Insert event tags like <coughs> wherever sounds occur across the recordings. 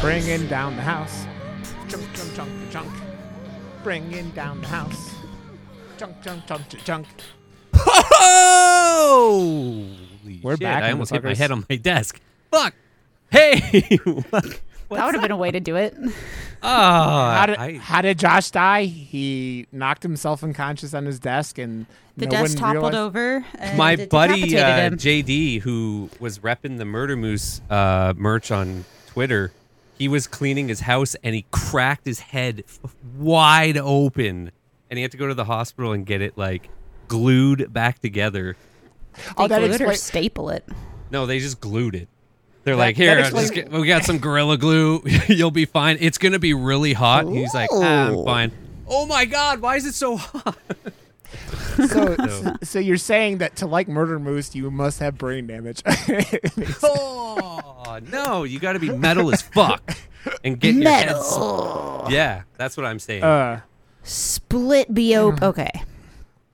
Bringing down the house. Chunk, chunk, chunk, chunk. Bringing down the house. Chunk, chunk, chunk, chunk. Oh! We're shit, back, I almost hit my motherfuckers. head on my desk. Fuck. Hey. <laughs> What- that would have been a way to do it. Oh, <laughs> How did, I, how did Josh die? He knocked himself unconscious on his desk and The no desk one toppled realized- over. And my buddy uh. JD, who was repping the Murder Moose uh, merch on Twitter, he was cleaning his house and he cracked his head f- wide open, and he had to go to the hospital and get it like glued back together. Oh, they that glue it or staple it. No, they just glued it. They're That- like, here, explains- just get, we got some gorilla glue. <laughs> You'll be fine. It's gonna be really hot. He's like, ah, I'm fine. Oh my god, why is it so hot? So, <laughs> so, so you're saying that to like Murder Moose, you must have brain damage. <laughs> oh no, you got to be metal as fuck and get your head s- Metal. Yeah, that's what I'm saying. uh, Split be open. Okay.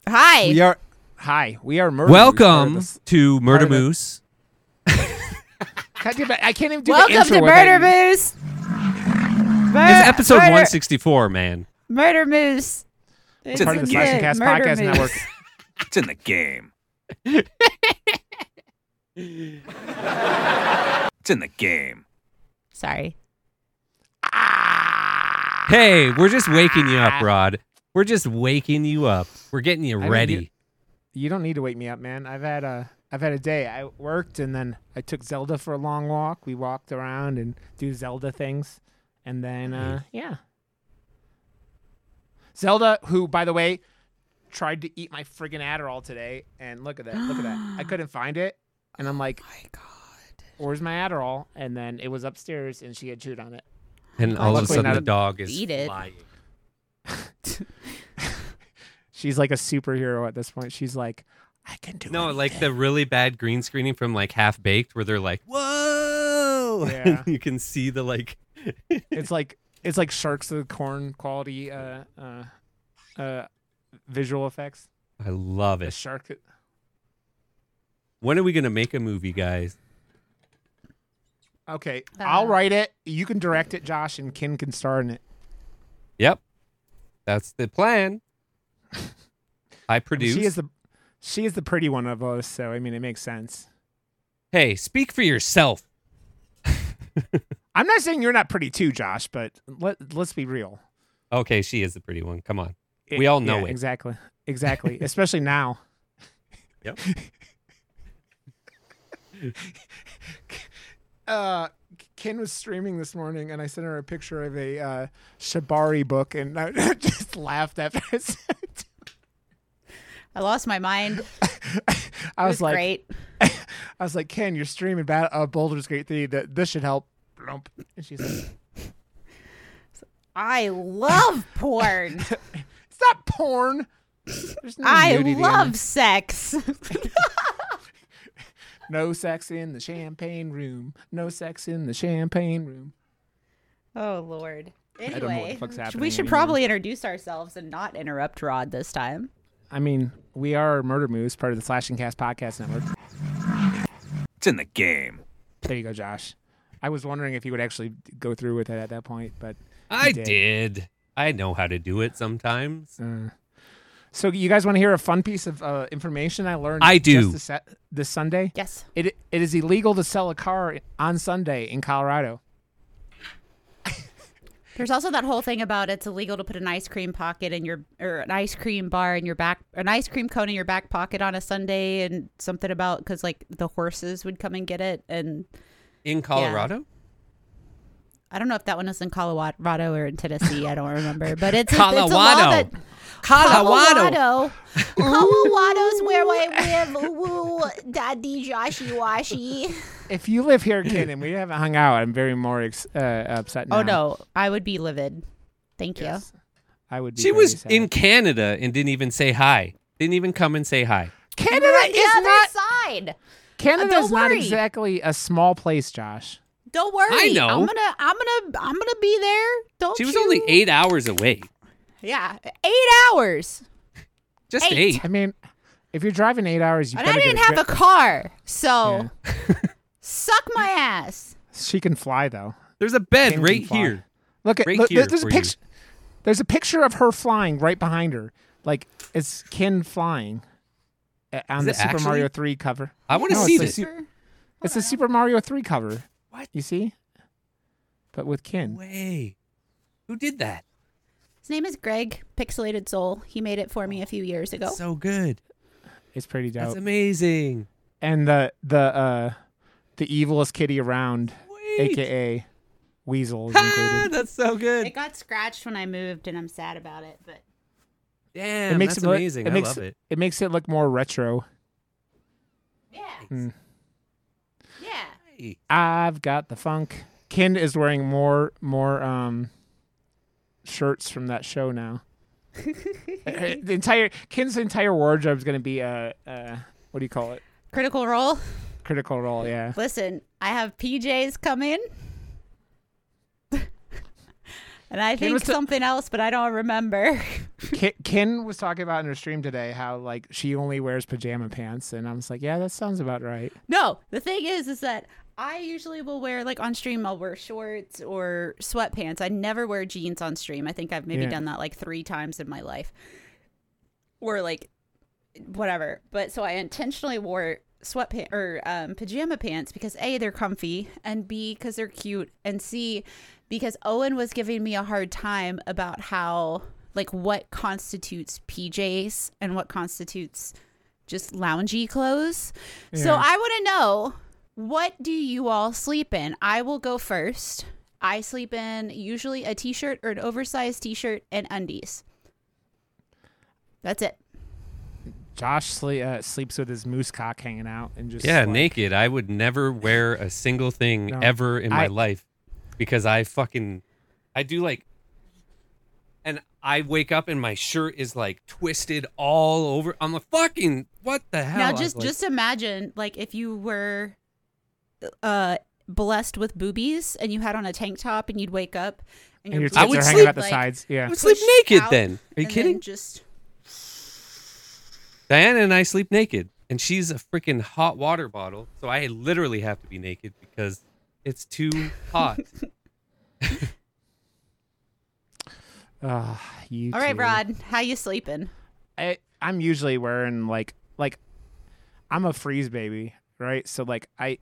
Hi. we are. Hi, we are Murder Moose, part Welcome this- to Murder part the- Moose. God damn it, I can't even do the Welcome intro to without Murder you. Moose. It's episode Murder, 164, man. Murder Moose. It's Part of the in Slash and game. Cast Murder Podcast Moose. Network. <laughs> It's in the game. <laughs> It's in the game. Sorry. Ah. Hey, we're just waking you up, ah. Rod. We're just waking you up. We're getting you I mean, ready. you- You don't need to wake me up, man. I've had a I've had a day. I worked and then I took Zelda for a long walk. We walked around and do Zelda things, and then uh, yeah. Zelda, who by the way, tried to eat my friggin' Adderall today, and look at that, look at that. I <gasps> couldn't find it, and I'm like, My God. "Where's my Adderall?" And then it was upstairs, and she had chewed on it. and all of a sudden, the dog is Eat it. flying. <laughs> She's like a superhero at this point. She's like, "I can do it. No, like the really bad green screening from like Half Baked, where they're like, "Whoa!" <laughs> Yeah. you can see the like. <laughs> it's like it's like sharks of the corn quality uh uh uh visual effects I love the it. shark When are we gonna make a movie, guys? okay i'll Uh. write it you can direct it josh and ken can star in it Yep, that's the plan. <laughs> I produce. she is the she is the pretty one of us so i mean it makes sense Hey, speak for yourself. <laughs> i'm not saying you're not pretty too josh but let, let's be real Okay, she is the pretty one. Come on. It- We all know yeah, it. exactly exactly <laughs> especially now Yep. <laughs> uh Ken was streaming this morning, and I sent her a picture of a uh, Shibari book, and I just laughed after I sent it. I lost my mind. <laughs> I was, like, great. <laughs> I was like, Ken, you're streaming Bat- uh, Baldur's Gate 3. That this should help. And she's like, I love <laughs> porn. it's not porn. No I love sex. no sex in the champagne room. No sex in the champagne room. oh Lord. don't know what the Anyway, fuck's happening we should anymore. probably introduce ourselves and not interrupt Rod this time. I mean, we are Murder Moose, part of the Slash and Cast Podcast Network. It's in the game. There you go, Josh. I was wondering if you would actually go through with it at that point, but I did. did. I know how to do it sometimes. Uh, so you guys want to hear a fun piece of uh, information I learned? I do. Just this, this Sunday. Yes. It it is illegal to sell a car on Sunday in Colorado. There's also that whole thing about it's illegal to put an ice cream pocket in your or an ice cream bar in your back, an ice cream cone in your back pocket on a Sunday, and something about because like the horses would come and get it, and In Colorado? I don't know if that one was in Colorado or in Tennessee. I don't remember, but it's it's a law Colorado. that Colorado. Colorado's where I <laughs> live. Ooh, Daddy Joshy Washy. If you live here, Ken, and we haven't hung out, I'm very more ex- uh, upset now. Oh no, I would be livid. Thank you. I would. Be She very was sad. in Canada and didn't even say hi. Didn't even come and say hi. Canada. You're on Is other not side. Canada don't is not exactly a small place, Josh. Don't worry. I know. I'm gonna. I'm gonna. I'm gonna be there. Don't. She was you- only eight hours away. Yeah, eight hours. Just Eight. eight. I mean, if you're driving eight hours, you And I didn't get have a car, so Yeah. <laughs> Suck my ass. She can fly though. There's a bed Kin can right here. Look at Right look, here there's a for you. picture. There's a picture of her flying right behind her. Like it's Ken flying uh, on Is the Super actually? Mario 3 cover. I want to No, see it's this. like Su- It's a Super Mario 3 cover. What? You see? But with Kin. Way. Who did that? His name is Greg Pixelated Soul. He made it for me a few years ago. So good. It's pretty That's dope. amazing. and the the uh the evilest kitty around, Wait. aka Weasel is Ha, included. that's so good. It got scratched when I moved, and I'm sad about it. But Damn, it makes that's it look, amazing. It I makes love it. It makes it look more retro. yeah, Mm. yeah. I've got the funk. Kin is wearing more more um shirts from that show now. <laughs> Uh, the entire Kin's entire wardrobe is going to be a uh, uh, what do you call it? Critical Role. Critical role, yeah. Listen, I have PJs come in. <laughs> and I think something else, but I don't remember. <laughs> Kin, Kin was talking about in her stream today how like she only wears pajama pants, and I was like, yeah, that sounds about right. no, the thing is, is that I usually will wear like on stream. I'll wear shorts or sweatpants. I never wear jeans on stream. I think I've maybe Yeah. done that like three times in my life, or like whatever. But so I intentionally wore sweatpants or um, pajama pants because a they're comfy and b because they're cute and c because Owen was giving me a hard time about how like what constitutes PJs and what constitutes just loungy clothes. So I want to know what do you all sleep in? I will go first. I sleep in usually a t-shirt or an oversized t-shirt and undies. That's it. Josh sle- uh, sleeps with his moose cock hanging out and just Yeah, like, naked. I would never wear a single thing No. ever in my I- life because I fucking I do like and I wake up and my shirt is like twisted all over. I'm like fucking what the hell? I now just like, just imagine like if you were uh blessed with boobies and you had on a tank top and you'd wake up and, And your your tits I are would boobs hanging sleep out the like, sides. I Yeah. would sleep naked then. Are you kidding? just Diana and I sleep naked, and she's a freaking hot water bottle, so I literally have to be naked because it's too hot. <laughs> Ah, you. all right, two. Rod, how you sleeping? I, I'm usually wearing like like I'm a freeze baby, right? So like I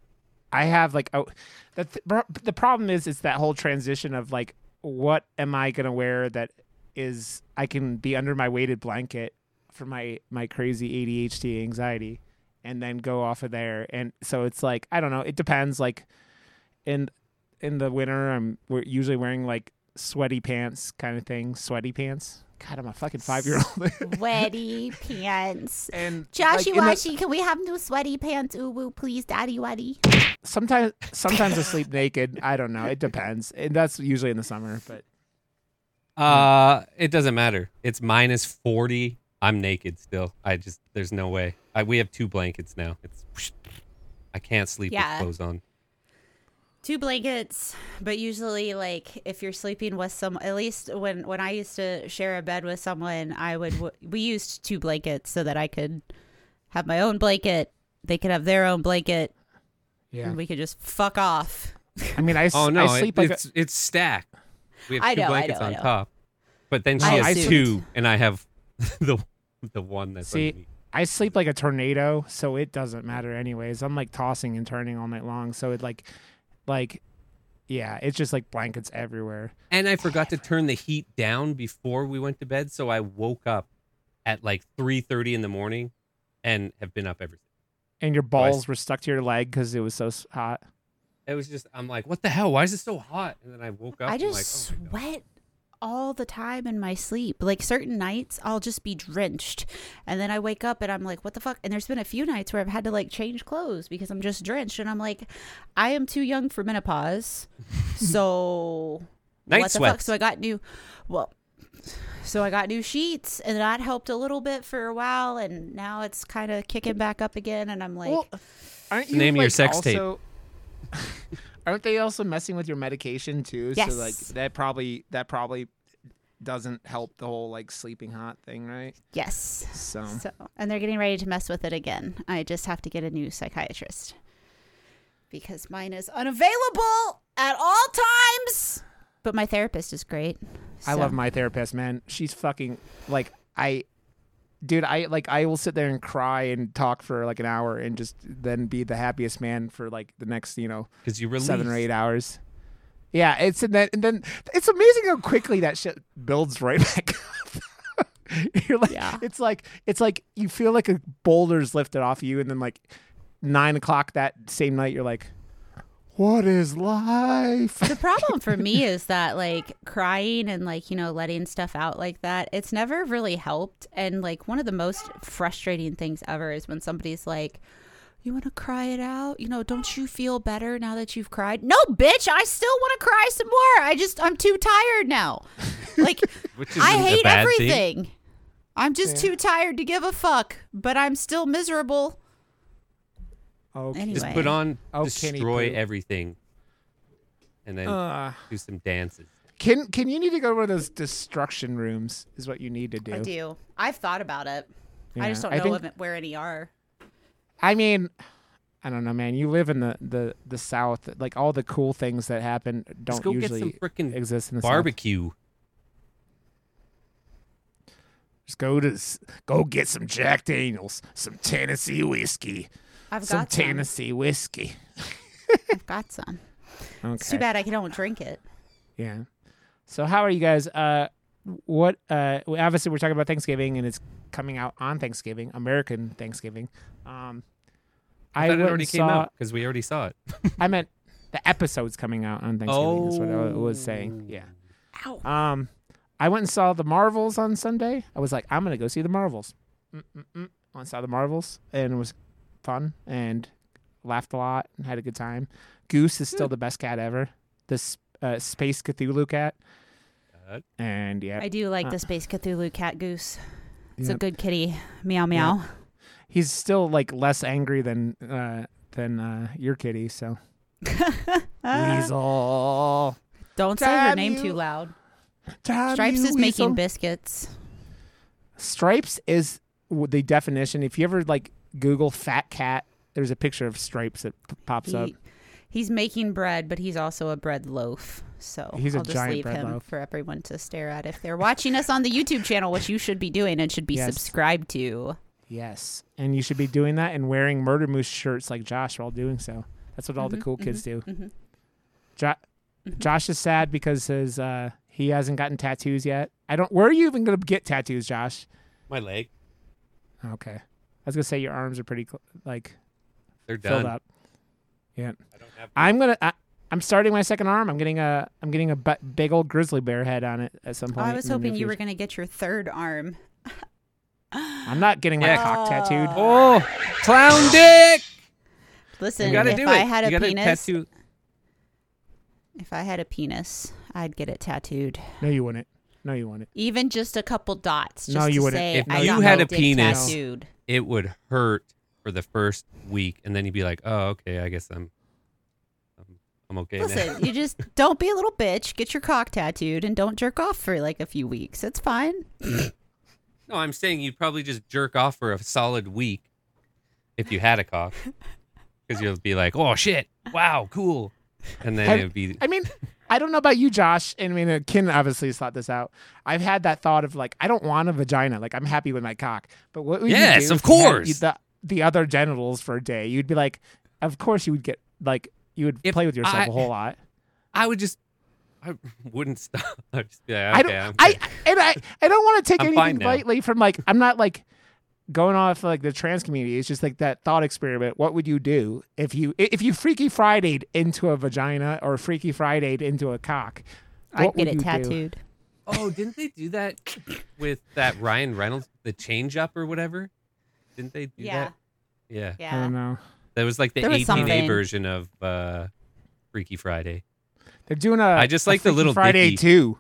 I have like oh the th- the problem is it's that whole transition of like what am I gonna wear that is I can be under my weighted blanket for my my crazy ADHD anxiety and then go off of there and so it's like I don't know it depends like in in the winter I'm we're usually wearing like sweaty pants kind of thing sweaty pants God I'm a fucking five year old <laughs> Sweaty pants. and Joshy like, the- Washy, can we have new sweaty pants? Ooh woo, please, Daddy Waddy. Sometimes sometimes I sleep naked. I don't know. It depends. And that's usually in the summer, but Uh, it doesn't matter. It's minus forty. I'm naked still. I just there's no way. I, we have two blankets now. It's I can't sleep Yeah. with clothes on. Two blankets, but usually like if you're sleeping with some at least when when I used to share a bed with someone, I would we used two blankets so that I could have my own blanket, they could have their own blanket, yeah. and we could just fuck off. I mean, I, s- Oh no, I it- sleep like a, it's it's stacked. We have I two know, I blankets know, on top, but then she oh, I has assumed. two, and I have <laughs> the the one that's See, underneath. I sleep like a tornado, so it doesn't matter anyways. I'm like tossing and turning all night long, so it like like yeah, it's just like blankets everywhere. And I forgot to turn the heat down before we went to bed, so I woke up at like three thirty in the morning, and have been up ever since. And your I s- balls were stuck to your leg because it was so hot. It was just I'm like, what the hell? Why is it so hot? And then I woke up. I just like, oh sweat all the time in my sleep. Like certain nights, I'll just be drenched, and then I wake up and I'm like, "What the fuck?" And there's been a few nights where I've had to like change clothes because I'm just drenched, and I'm like, "I am too young for menopause." <laughs> so Night what the fuck? So I got new, well. So I got new sheets, and that helped a little bit for a while, and now it's kind of kicking back up again, and I'm like, Well, aren't you name of your like, sex tape. <laughs> aren't they also messing with your medication too? Yes. So like that probably that probably doesn't help the whole like sleeping hot thing, right? "Yes." So So, and they're getting ready to mess with it again. I just have to get a new psychiatrist. because mine is unavailable at all times. But my therapist is great. I love my therapist, man. She's fucking like I dude, I like I will sit there and cry and talk for like an hour and just then be the happiest man for like the next, you know, Because you release. seven or eight hours. Yeah, it's and then and then it's amazing how quickly that shit builds right <laughs> back up. <laughs> You're like Yeah. it's like it's like you feel like a boulder's lifted off you and then like nine o'clock that same night you're like, What is life? the problem for me is that like crying and like you know letting stuff out like that it's never really helped. And like one of the most frustrating things ever is when somebody's like you want to cry it out? You know don't you feel better now that you've cried? No bitch i still want to cry some more. I just i'm too tired now. Like <laughs> i hate bad thing. everything. I'm just too tired to give a fuck but i'm still miserable Okay. Anyway. Just put on Oh, destroy Poo. everything, and then Uh, do some dances. can can you need to go to one of those destruction rooms? Is what you need to do. i do i've thought about it i Yeah, just don't I know think- of it- where any are I mean, I don't know, man. You live in the the the South. Like all the cool things that happen don't Just go get usually freaking exist in the South. barbecue. Just go to s- go get some Jack Daniels, some Tennessee whiskey, i've some got some Tennessee whiskey. <laughs> i've got some Okay. It's too bad I don't drink it. Yeah. So how are you guys? Uh, what? Uh, obviously we're talking about Thanksgiving, and it's coming out on Thanksgiving, American Thanksgiving. Um, I, I thought went it and already came saw. out because we already saw it. <laughs> I meant the episode's coming out on Thanksgiving. That's what I was saying. Yeah. Ow. Um, I went and saw the Marvels on Sunday. I was like, I'm gonna go see the Marvels. Mm-mm-mm. Went and saw the Marvels, and it was fun and laughed a lot and had a good time. Goose is still the best cat ever. This uh, Space Cthulhu cat, Uh, and yeah, I do like Uh, the Space Cthulhu cat goose. It's a good kitty. Meow meow. he's still like less angry than uh, than uh, your kitty. So <laughs> Weasel, Don't say her name you. too loud. Damn Stripes you, is making biscuits. Stripes is the definition. If you ever like Google fat cat, there's a picture of Stripes that p- pops up. He's making bread, but he's also a bread loaf. So He's a I'll just giant leave bread him loaf. for everyone to stare at if they're watching us on the YouTube channel, which you should be doing and should be Yes. subscribed to. Yes, and you should be doing that and wearing Murder Moose shirts like Josh while doing so. That's what all the Mhm, cool kids do. mhm. Jo- Josh is sad because his uh, he hasn't gotten tattoos yet. I don't. Where are you even gonna get tattoos, Josh? my leg, Okay, I was gonna say your arms are pretty cl- like they're filled done. up. Yeah, I don't have. I'm gonna. I, I'm starting my second arm. I'm getting a. I'm getting a big old grizzly bear head on it at some Oh, point. I was in the near hoping you were going to get your third arm. I'm not getting my Yeah. cock tattooed. oh, oh clown dick! Listen, You if do I it. had a gotta penis, tattoo. if I had a penis, I'd get it tattooed. No, you wouldn't. No, you wouldn't. Even just a couple dots. Just No, you to wouldn't. Say, If I you got had a penis- tattooed. It would hurt for the first week, and then you'd be like, "Oh, okay, I guess I'm, I'm, I'm okay now." Listen, you just <laughs> don't be a little bitch. Get your cock tattooed and don't jerk off for like a few weeks. It's fine. No, I'm saying you'd probably just jerk off for a solid week if you had a cock, because you'll be like, "Oh shit, wow, cool," and then it'd be I mean, I don't know about you, Josh. And I mean, uh, Ken obviously has thought this out. I've had that thought of like, I don't want a vagina. Like, I'm happy with my cock. But what would Yes, you do of if you had course. the, the other genitals for a day? You'd be like, of course you would get like you would If play with yourself I- a whole lot. I would just, I wouldn't stop. I'd just be like, I don't. I and I I don't want to take I'm anything lightly from like I'm not like going off like the trans community. It's just like that thought experiment. What would you do if you if you Freaky Friday'd into a vagina or Freaky Friday'd into a cock? I'd get would it you do? tattooed. Oh, didn't they do that <coughs> with that Ryan Reynolds, the change up or whatever? Didn't they do Yeah. that? Yeah. Yeah. I Yeah. don't know. That was like the There 18A version of uh, Freaky Friday. They're doing a. I just like the Freaky little Friday Dicky. two.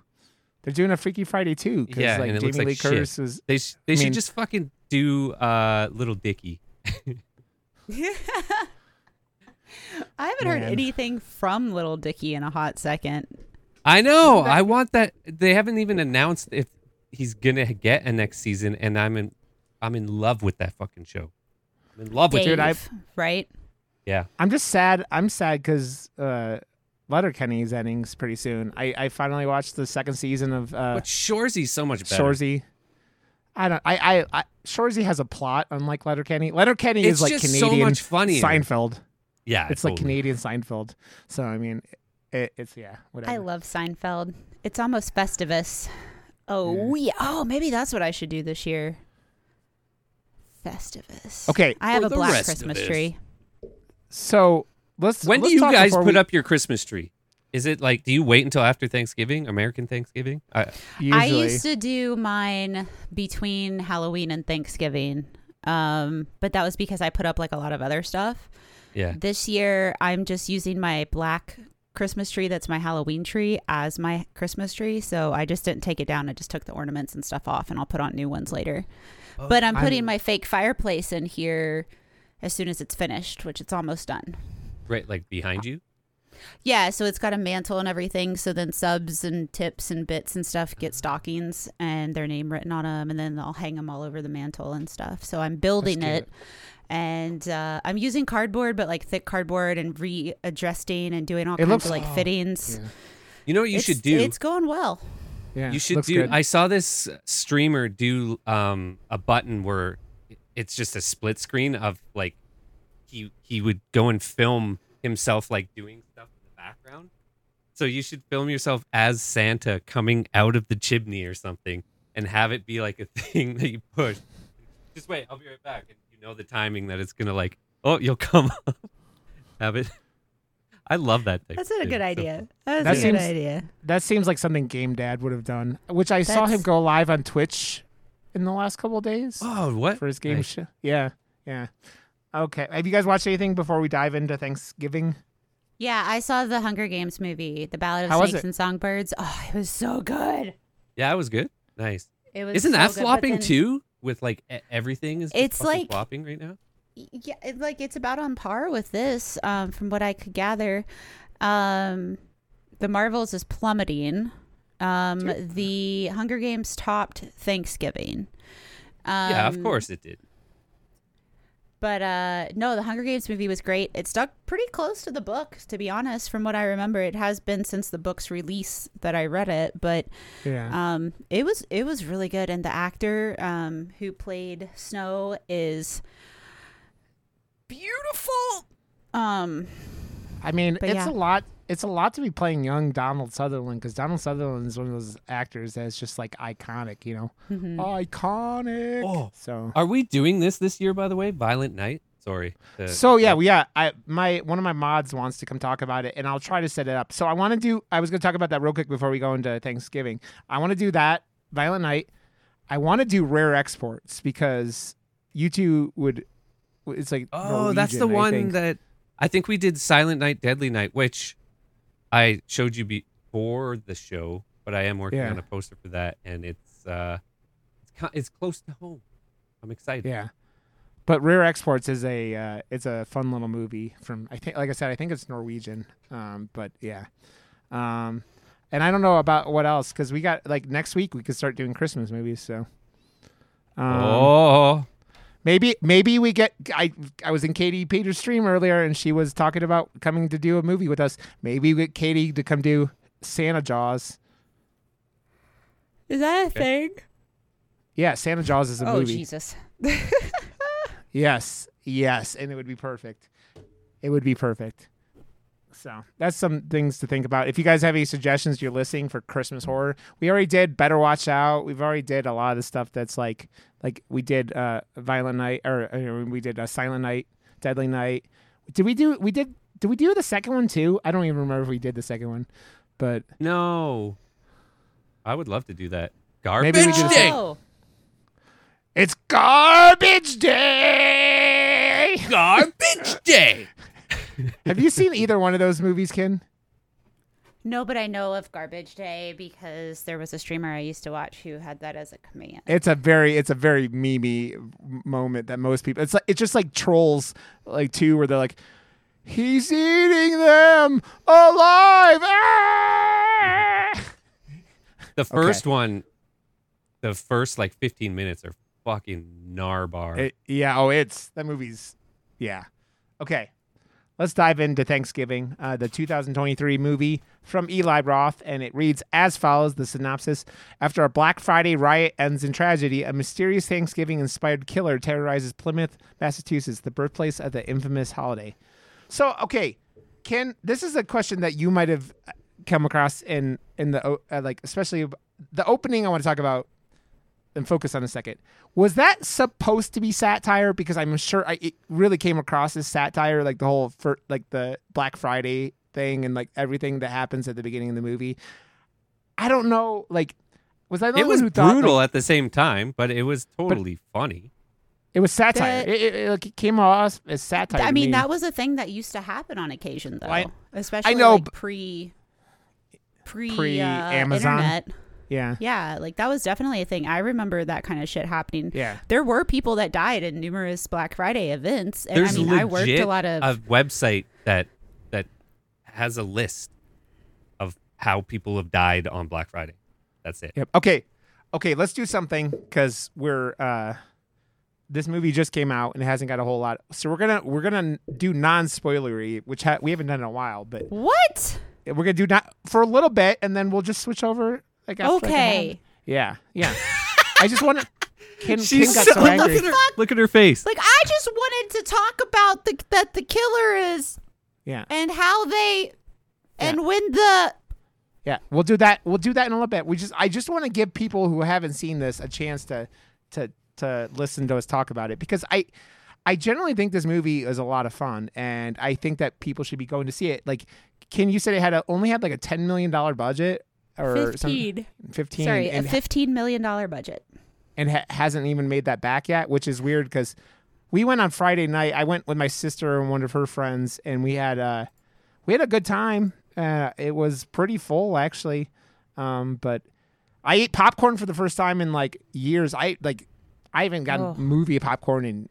They're doing a Freaky Friday two because Yeah, like and it Jamie looks like Lee shit. Curtis was. They sh- they I should just fucking do uh, Little Dicky. <laughs> I haven't heard anything from Little Dicky in a hot second. I know. I want that. They haven't even announced if he's gonna get a next season, and I'm in. I'm in love with that fucking show. I'm in love with Dave, it. I- right? Yeah. I'm just sad. I'm sad because uh, Letterkenny's ending's pretty soon. I, I finally watched the second season of uh, But Shoresy's so much better. Shoresy. I don't. I, I. I. Shoresy has a plot, unlike Letterkenny. Letterkenny It's is like just so Canadian much funnier. Seinfeld. Yeah, It's like. Canadian Seinfeld. So I mean, it, it's yeah, whatever. I love Seinfeld. It's almost Festivus. Oh yeah. Oh, maybe that's what I should do this year. Festivus. Okay. I have a black Christmas tree. so let's. When do let's you guys put we- up your Christmas tree? Is it like do you wait until after Thanksgiving, American Thanksgiving? I, Usually, I used to do mine between Halloween and Thanksgiving. Um, but that was because I put up like a lot of other stuff. yeah. This year, I'm just using my black Christmas tree that's my Halloween tree as my Christmas tree. So I just didn't take it down. I just took the ornaments and stuff off, and I'll put on new ones later. but I'm I'm- putting my fake fireplace in here as soon as it's finished, which it's almost done. Right, like behind you. Yeah, so it's got a mantle and everything. So then subs and tips and bits and stuff get stockings and their name written on them, and then I'll hang them all over the mantle and stuff. So I'm building it, and uh, I'm using cardboard, but like thick cardboard and readjusting and doing all It kinds looks- of like oh, fittings. yeah. You know what you It's- should do? It's going well. Yeah, you should do. good. I saw this streamer do um, a button where it's just a split screen of like he he would go and film himself like doing stuff in the background. So you should film yourself as Santa coming out of the chimney or something, and have it be like a <laughs> thing that you push. Just wait, I'll be right back, and you know the timing that it's gonna like. Oh, you'll come <laughs> up. have it. I love that thing. That's a good idea. That's That a seems- good idea. that seems like something Game Dad would have done, which I saw him go live on Twitch in the last couple of days Oh, what for his game Nice. show. Yeah, yeah. Okay, have you guys watched anything before we dive into Thanksgiving? Yeah, I saw the Hunger Games movie, The Ballad of How Snakes and Songbirds. Oh, it was so good. Yeah, it was good. Nice. It was. Isn't so that good, flopping then- too? With like everything is It's like- flopping right now. yeah it, like it's about on par with this um from what i could gather um the marvels is plummeting um the hunger games topped thanksgiving um, yeah, of course it did. But uh no the hunger games movie was great it stuck pretty close to the book to be honest from what i remember it has been since the book's release that i read it but Yeah. um it was it was really good and the actor um who played snow is beautiful um I mean, it's yeah. a lot. It's a lot to be playing young Donald Sutherland because Donald Sutherland is one of those actors that's just like iconic, you know, mhm. iconic. Oh. So, Are we doing this this year? By the way, Violent Night. Sorry. to- so yeah, well, yeah. I my one of my mods wants to come talk about it, and I'll try to set it up. So I want to do. I was going to talk about that real quick before we go into Thanksgiving. I want to do that Violent Night. I want to do rare exports because you two would. It's like Oh, that's the I one think. that I think we did Silent Night, Deadly Night, which I showed you before the show, but I am working Yeah. on a poster for that, and it's uh, it's it's close to home. I'm excited. Yeah. But Rare Exports is a uh, it's a fun little movie from I think like I said I think it's Norwegian. Um, but yeah. Um, and I don't know about what else because we got like next week we could start doing Christmas movies. So. Um, oh, Maybe maybe we get I I was in Katie Peters' stream earlier and she was talking about coming to do a movie with us. Maybe we get Katie to come do Santa Jaws. is that a thing Yeah, Santa Jaws is a oh movie. Oh Jesus Yes, yes, and it would be perfect. It would be perfect. So that's some things to think about. If you guys have any suggestions, you're listening for Christmas horror. We already did Better Watch Out. We've already did a lot of the stuff that's like like we did uh Violent Night or uh, we did uh, Silent Night, Deadly Night. Did we do we did did we do the second one too? I don't even remember if we did the second one, but no. I would love to do that. Garbage Maybe we do the day. Oh. it's garbage day. Garbage day. Have you seen either one of those movies, Ken? No, but I know of Garbage Day because there was a streamer I used to watch who had that as a command. It's a very it's a very memey moment that most people it's like it's just like trolls like two where they're like he's eating them alive. Ah! The first one, the first like 15 minutes are fucking narbar. It- yeah, oh it's that movie's yeah. Okay. Let's dive into Thanksgiving, uh, the 2023 movie from Eli Roth, and it reads as follows: the synopsis. After a Black Friday riot ends in tragedy, a mysterious Thanksgiving-inspired killer terrorizes Plymouth, Massachusetts, the birthplace of the infamous holiday. So, okay, Ken, this is a question that you might have come across in in the uh, like, especially the opening. I want to talk about and focus on a second. Was that supposed to be satire? Because I'm sure I, it really came across as satire, like the whole for like the Black Friday thing and like everything that happens at the beginning of the movie. I don't know. Like, was I the It only was one who thought brutal like, at the same time, but it was totally funny. it was satire? The- it, it, it, like, came off as satire. I mean, me. that was a thing that used to happen on occasion, though. I- Especially know, like pre pre, Pre- uh, Amazon? internet. Yeah, Yeah, like that was definitely a thing. I remember that kind of shit happening. yeah. There were people that died in numerous Black Friday events, and There's I mean, legit I worked a lot of. a website that that has a list of how people have died on Black Friday. That's it. Yep. Okay. Okay, let's do something because we're uh this movie just came out and it hasn't got a whole lot. So we're gonna we're gonna do non spoilery, which ha- we haven't done in a while, but what? we're gonna do not for a little bit, and then we'll just switch over. Like after, Okay. half- yeah. Yeah. I just want to. Ken, Ken She's got so- so look angry. at her, look at her face. Like I just wanted to talk about the that the killer is Yeah. and how they and when the Yeah, we'll do that. We'll do that in a little bit. We just, I just want to give people who haven't seen this a chance to, to, to listen to us talk about it because I, I generally think this movie is a lot of fun, and I think that people should be going to see it. Like, Ken, you said it had a, only had like a ten million dollar budget or something, fifteen fifteen, sorry and, a fifteen million dollar budget. and ha- hasn't even made that back yet, which is weird because we went on Friday night. I went with my sister and one of her friends, and we had uh we had a good time. Uh, it was pretty full actually, um, but I ate popcorn for the first time in like years. I like I haven't gotten Ugh. movie popcorn in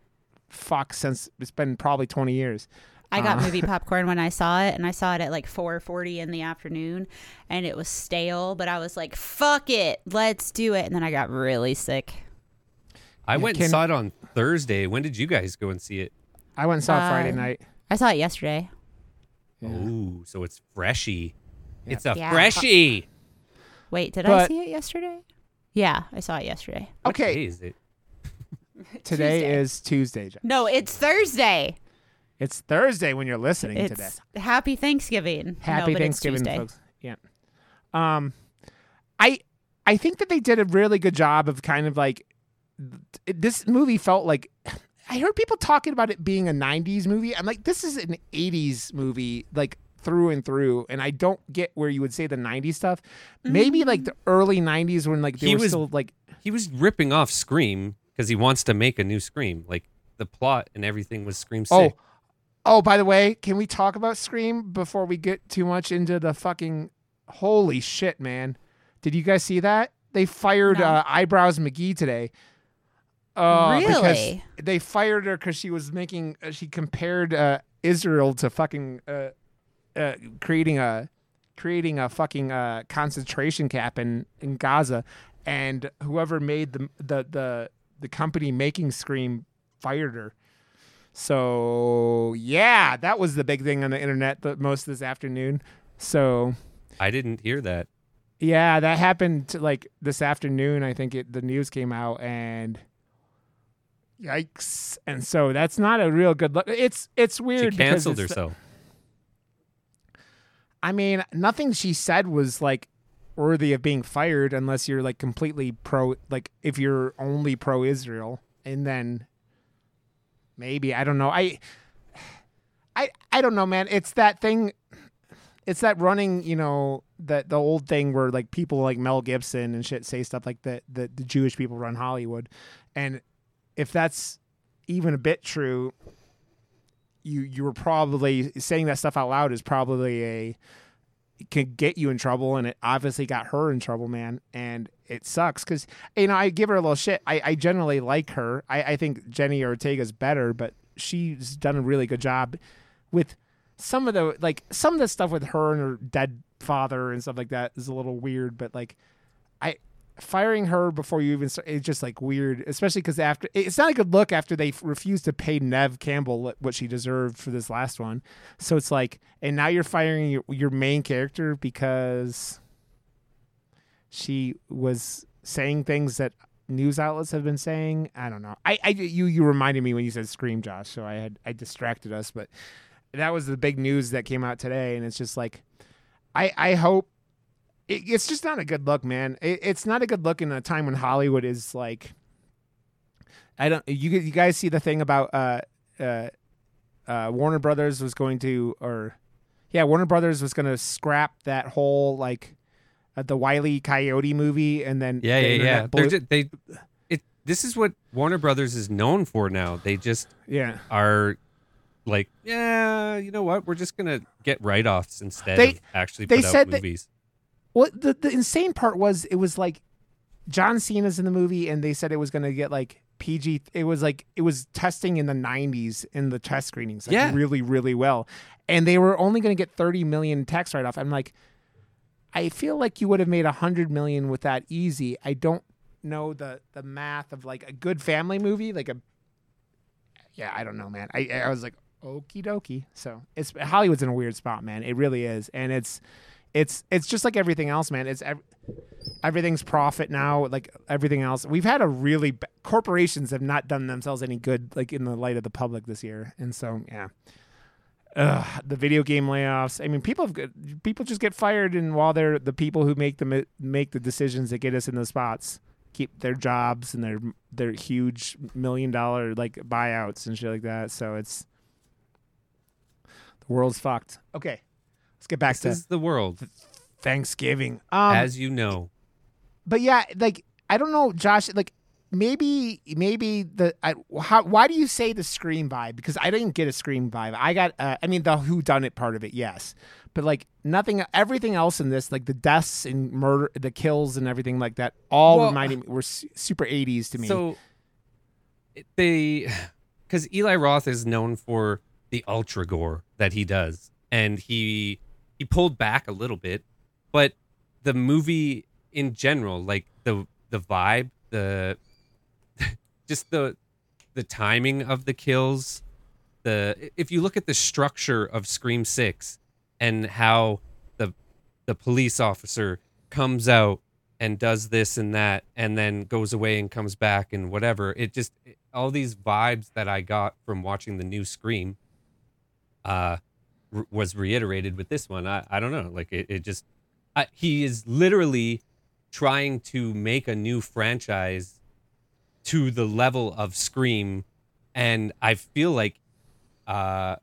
fuck since it's been probably twenty years. I got Uh. movie popcorn when I saw it, and I saw it at like 4:40 in the afternoon, and it was stale. But I was like, "Fuck it, let's do it!" And then I got really sick. I Yeah, went Ken- and saw it on Thursday. When did you guys go and see it? I went and saw it Friday Uh, night. I saw it yesterday. Yeah. Oh, so it's freshy. Yeah. It's a Yeah. freshie. Wait, did I see it yesterday? Yeah, I saw it yesterday. What day Okay, is it? today Tuesday. is Tuesday. Jen. No, it's Thursday. It's Thursday when you're listening to this. Happy Thanksgiving. Happy no, but it's Thanksgiving, folks. Yeah. Um, I I think that they did a really good job of kind of like this movie felt like <sighs> I heard people talking about it being a '90s movie. I'm like, this is an '80s movie, like through and through. And I don't get where you would say the '90s stuff. Maybe like the early '90s when like they He were was- still like He was ripping off Scream because he wants to make a new Scream. Like the plot and everything was Scream oh. Oh, by the way, can we talk about Scream before we get too much into the fucking holy shit, man? Did you guys see that? They fired No. uh, Eyebrows McGee today. Uh, because Really? They fired her because she was making. Uh, she compared uh, Israel to fucking uh, uh, creating a creating a fucking uh, concentration camp in in Gaza, and whoever made the the the the company making Scream fired her. So yeah, that was the big thing on the internet the most this afternoon. So I didn't hear that. yeah, that happened like this afternoon. I think it the news came out and yikes. And so that's not a real good look. It's it's weird. because canceled herself. I mean, nothing she said was like worthy of being fired unless you're like completely pro like if you're only pro Israel and then maybe I don't know. I I I don't know, man. It's that thing it's that running, you know, that the old thing where like people like Mel Gibson and shit say stuff like that that the Jewish people run Hollywood. And if that's even a bit true, you you were probably saying that stuff out loud is probably a can get you in trouble and it obviously got her in trouble man and it sucks because you know i give her a little shit. I, I generally like her. I, I think jenny ortega's better but she's done a really good job with some of the like some of the stuff with her and her dead father and stuff like that is a little weird but like i firing her before you even start, it's just like weird, especially because after it's not a good look after they refused to pay Nev Campbell what she deserved for this last one. So it's like, and now you're firing your your main character because she was saying things that news outlets have been saying. I don't know. I, I you you reminded me when you said scream, Josh. So I had I distracted us, but that was the big news that came out today, and it's just like, I I hope it, it's just not a good look, man. It, it's not a good look in a time when Hollywood is like, I don't. You you guys see the thing about uh uh uh Warner Brothers was going to or yeah Warner Brothers was going to scrap that whole like uh, the Wiley Coyote movie, and then Yeah, the yeah, yeah. blew- They're they, it. This is what Warner Brothers is known for now. They just yeah. are like, yeah, you know what? We're just gonna get write-offs instead They- of actually they put out said that- movies. Well, the the insane part was it was like John Cena's in the movie, and they said it was going to get like PG. It was like it was testing in the '90s in the test screenings, like Yeah. really, really well, and they were only going to get 30 million tax write off. I'm like, I feel like you would have made a hundred million with that easy. I don't know the the math of like a good family movie, like a yeah, I don't know, man. I I was like, okie dokie. So it's Hollywood's in a weird spot, man. It really is, and it's it's it's just like everything else, man. It's ev- everything's profit now, like everything else. We've had a really ba- corporations have not done themselves any good, like in the light of the public this year, and so yeah. Ugh, the video game layoffs. I mean, people have people just get fired, and while they're the people who make the make the decisions that get us in the spots keep their jobs and their their huge million dollar like buyouts and shit like that. So it's the world's fucked. Okay, let's get back This to is the world, Thanksgiving. Um, as you know. but yeah, like I don't know, Josh. Like maybe maybe the I, how, why do you say the scream vibe? Because I didn't get a scream vibe. I got uh, I mean the who done it part of it, yes, but like nothing, everything else in this, like the deaths and murder, the kills and everything like that, all Well, reminded me were su- super eighties to me. So they, <sighs> because Eli Roth is known for the ultra gore that he does, and he he pulled back a little bit, but the movie in general, like the the vibe, the <laughs> just the the timing of the kills, the if you look at the structure of Scream Six and how the the police officer comes out and does this and that and then goes away and comes back and whatever it just all these vibes that i got from watching the new scream uh was reiterated with this one i, I don't know like it, it just I, he is literally trying to make a new franchise to the level of scream and i feel like uh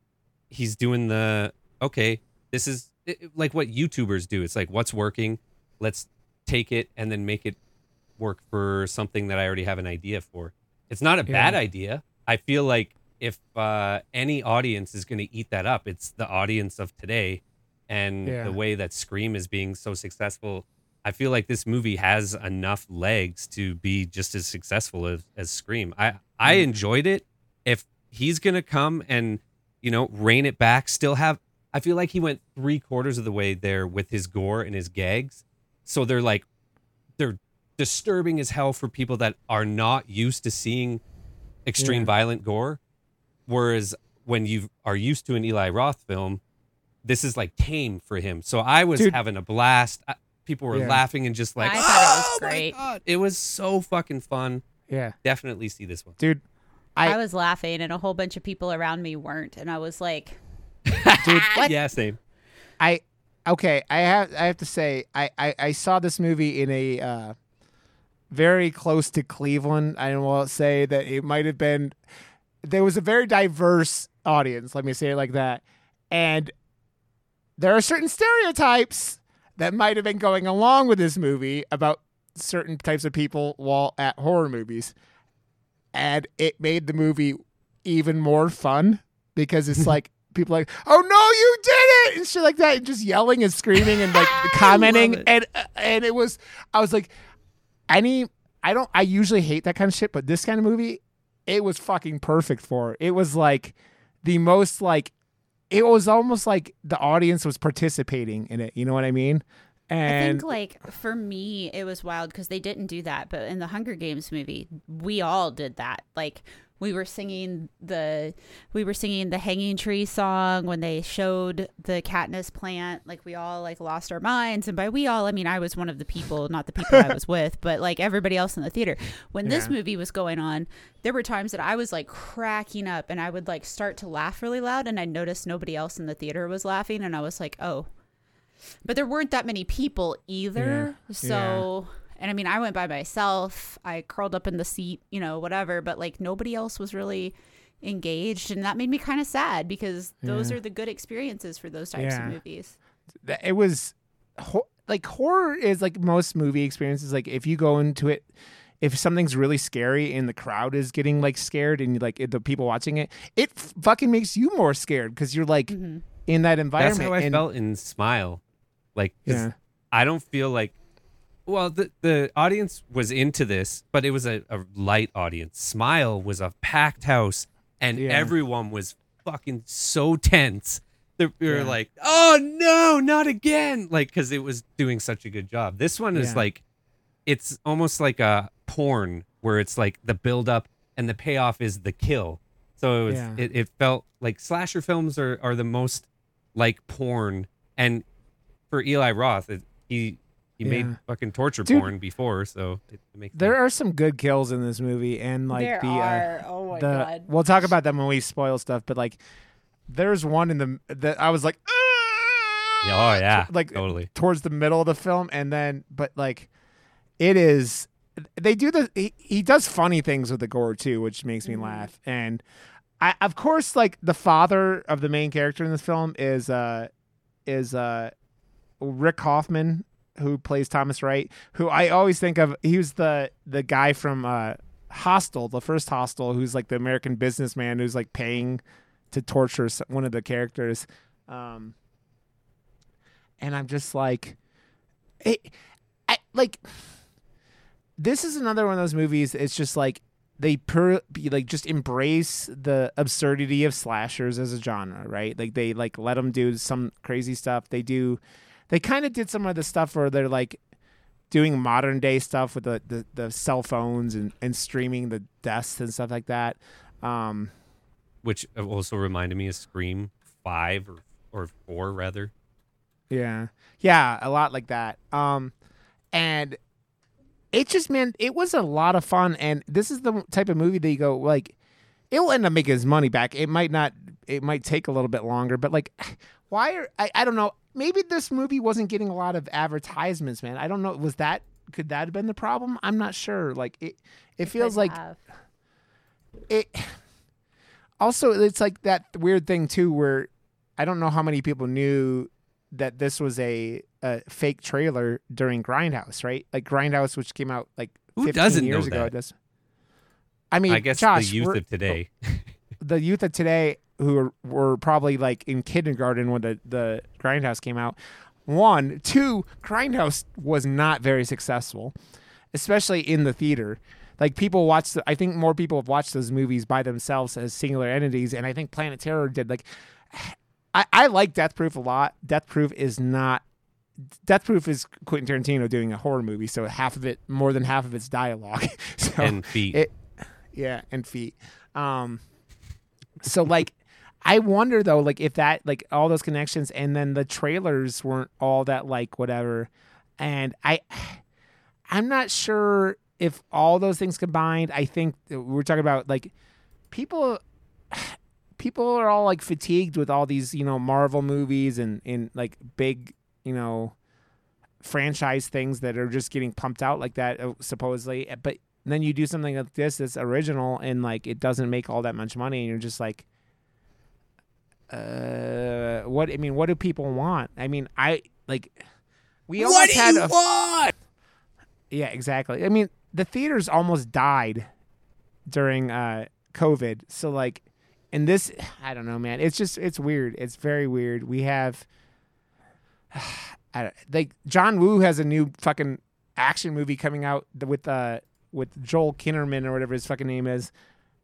he's doing the okay this is it- like what youtubers do it's like what's working let's take it and then make it work for something that I already have an idea for. It's not a bad idea. I feel like if uh, any audience is going to eat that up, it's the audience of today. And Yeah. the way that Scream is being so successful, I feel like this movie has enough legs to be just as successful as, as Scream. I I Mm. enjoyed it. If he's going to come and you know rein it back, still have. I feel like he went three quarters of the way there with his gore and his gags so they're like they're disturbing as hell for people that are not used to seeing extreme Yeah. violent gore whereas when you are used to an Eli Roth film this is like tame for him so I was Dude. having a blast I- people were Yeah. laughing and just like I thought it was "Oh my great." God." it was so fucking fun yeah, definitely see this one dude, I- I, was laughing, and a whole bunch of people around me weren't, and I was like, <laughs> dude, <laughs> what? yeah same I okay. I have I have to say I I, I saw this movie in a uh, very close to Cleveland. I will say that it might have been there was a very diverse audience. Let me say it like that, and there are certain stereotypes that might have been going along with this movie about certain types of people while at horror movies, and it made the movie even more fun because it's <laughs> like people like, "Oh no, you did it!" and shit like that, and just yelling and screaming and like <laughs> commenting, and uh, and it was, I was like, any, I don't, I usually hate that kind of shit, but this kind of movie, it was fucking perfect for. It, it was like the most like, it was almost like the audience was participating in it. You know what I mean? And I think like for me it was wild because they didn't do that, but in the Hunger Games movie, we all did that. Like we were singing the we were singing the hanging tree song when they showed the Katniss plant. Like we all like lost our minds, and by we all I mean I was one of the people, not the people I was <laughs> with, but like everybody else in the theater. When this movie was going on, there were times that I was like cracking up, and I would like start to laugh really loud, and I noticed nobody else in the theater was laughing, and I was like, oh but there weren't that many people either. Yeah. So, and I mean, I went by myself. I curled up in the seat, you know, whatever. But like nobody else was really engaged, and that made me kind of sad because those Yeah. are the good experiences for those types Yeah. of movies. it was like horror is like most movie experiences. Like if you go into it, if something's really scary and the crowd is getting like scared and like the people watching it, it fucking makes you more scared because you're like Mm-hmm. in that That's environment. how I and, felt in Smile. Like, Yeah. I don't feel like. Well, the the audience was into this, but it was a, a light audience. Smile was a packed house, and Yeah. everyone was fucking so tense. They we were Yeah. like, "Oh no, not again!" Like, because it was doing such a good job. This one is Yeah. like, it's almost like a porn where it's like the build up and the payoff is the kill. So it was, it, it felt like slasher films are, are the most like porn. And for Eli Roth, it, he he Yeah. made fucking torture Dude. porn before, so it, it makes There sense. are some good kills in this movie, and like there the are. uh, oh my the god. we'll talk about them when we spoil stuff. But like, there's one in the that I was like, Yeah, oh yeah, like totally. towards the middle of the film and then but like it is they do the he, he does funny things with the gore too which makes me laugh and i of course like the father of the main character in this film is uh is uh rick hoffman who plays thomas wright who i always think of he was the the guy from uh hostel the first hostel who's like the american businessman who's like paying to torture one of the characters um and I'm just like, it, I like. This is another one of those movies. It's just like they per like just embrace the absurdity of slashers as a genre, right? Like they like let them do some crazy stuff. They do, they kind of did some of the stuff where they're like doing modern day stuff with the the, the cell phones and and streaming the deaths and stuff like that. Um, Which also reminded me of Scream Five or or Four rather. Yeah. Yeah, a lot like that. Um and it just man, it was a lot of fun and this is the type of movie that you go like it will end up making his money back. It might not it might take a little bit longer, but like <sighs> why are I, I don't know. Maybe this movie wasn't getting a lot of advertisements, man. I don't know. Was that could that have been the problem? I'm not sure. Like it it feels like have. it also it's like that weird thing too where i don't know how many people knew that this was a, a fake trailer during grindhouse right like grindhouse which came out like Who 15 doesn't years know ago that? does i mean I guess Josh, the youth we're- of today. <laughs> the youth of today who were, were probably like in kindergarten when the, the grindhouse came out. One two grindhouse was not very successful especially in the theater. Like people watch the, i think more people have watched those movies by themselves as singular entities and i think planet terror did like <sighs> i, I like death proof a lot. Death proof is not death proof is quentin tarantino doing a horror movie so half of it more than half of it's dialogue. <laughs> So and feet. it yeah and feet. Um so like i wonder though like if that like all those connections and then the trailers weren't all that like whatever. And i i'm not sure if all those things combined i think we're talking about like people people are all like fatigued with all these you know marvel movies and and like big you know franchise things that are just getting pumped out like that uh, supposedly. But then you do something like this that's original and like it doesn't make all that much money and you're just like uh what i mean what do people want? I mean i like we almost had a, want? yeah exactly. I mean the theaters almost died during uh covid. So like and this <sighs> i don't know man. It's just it's weird. It's very weird. We have <sighs> I don't, like John Woo has a new fucking action movie coming out with uh with Joel Kinnaman or whatever his fucking name is,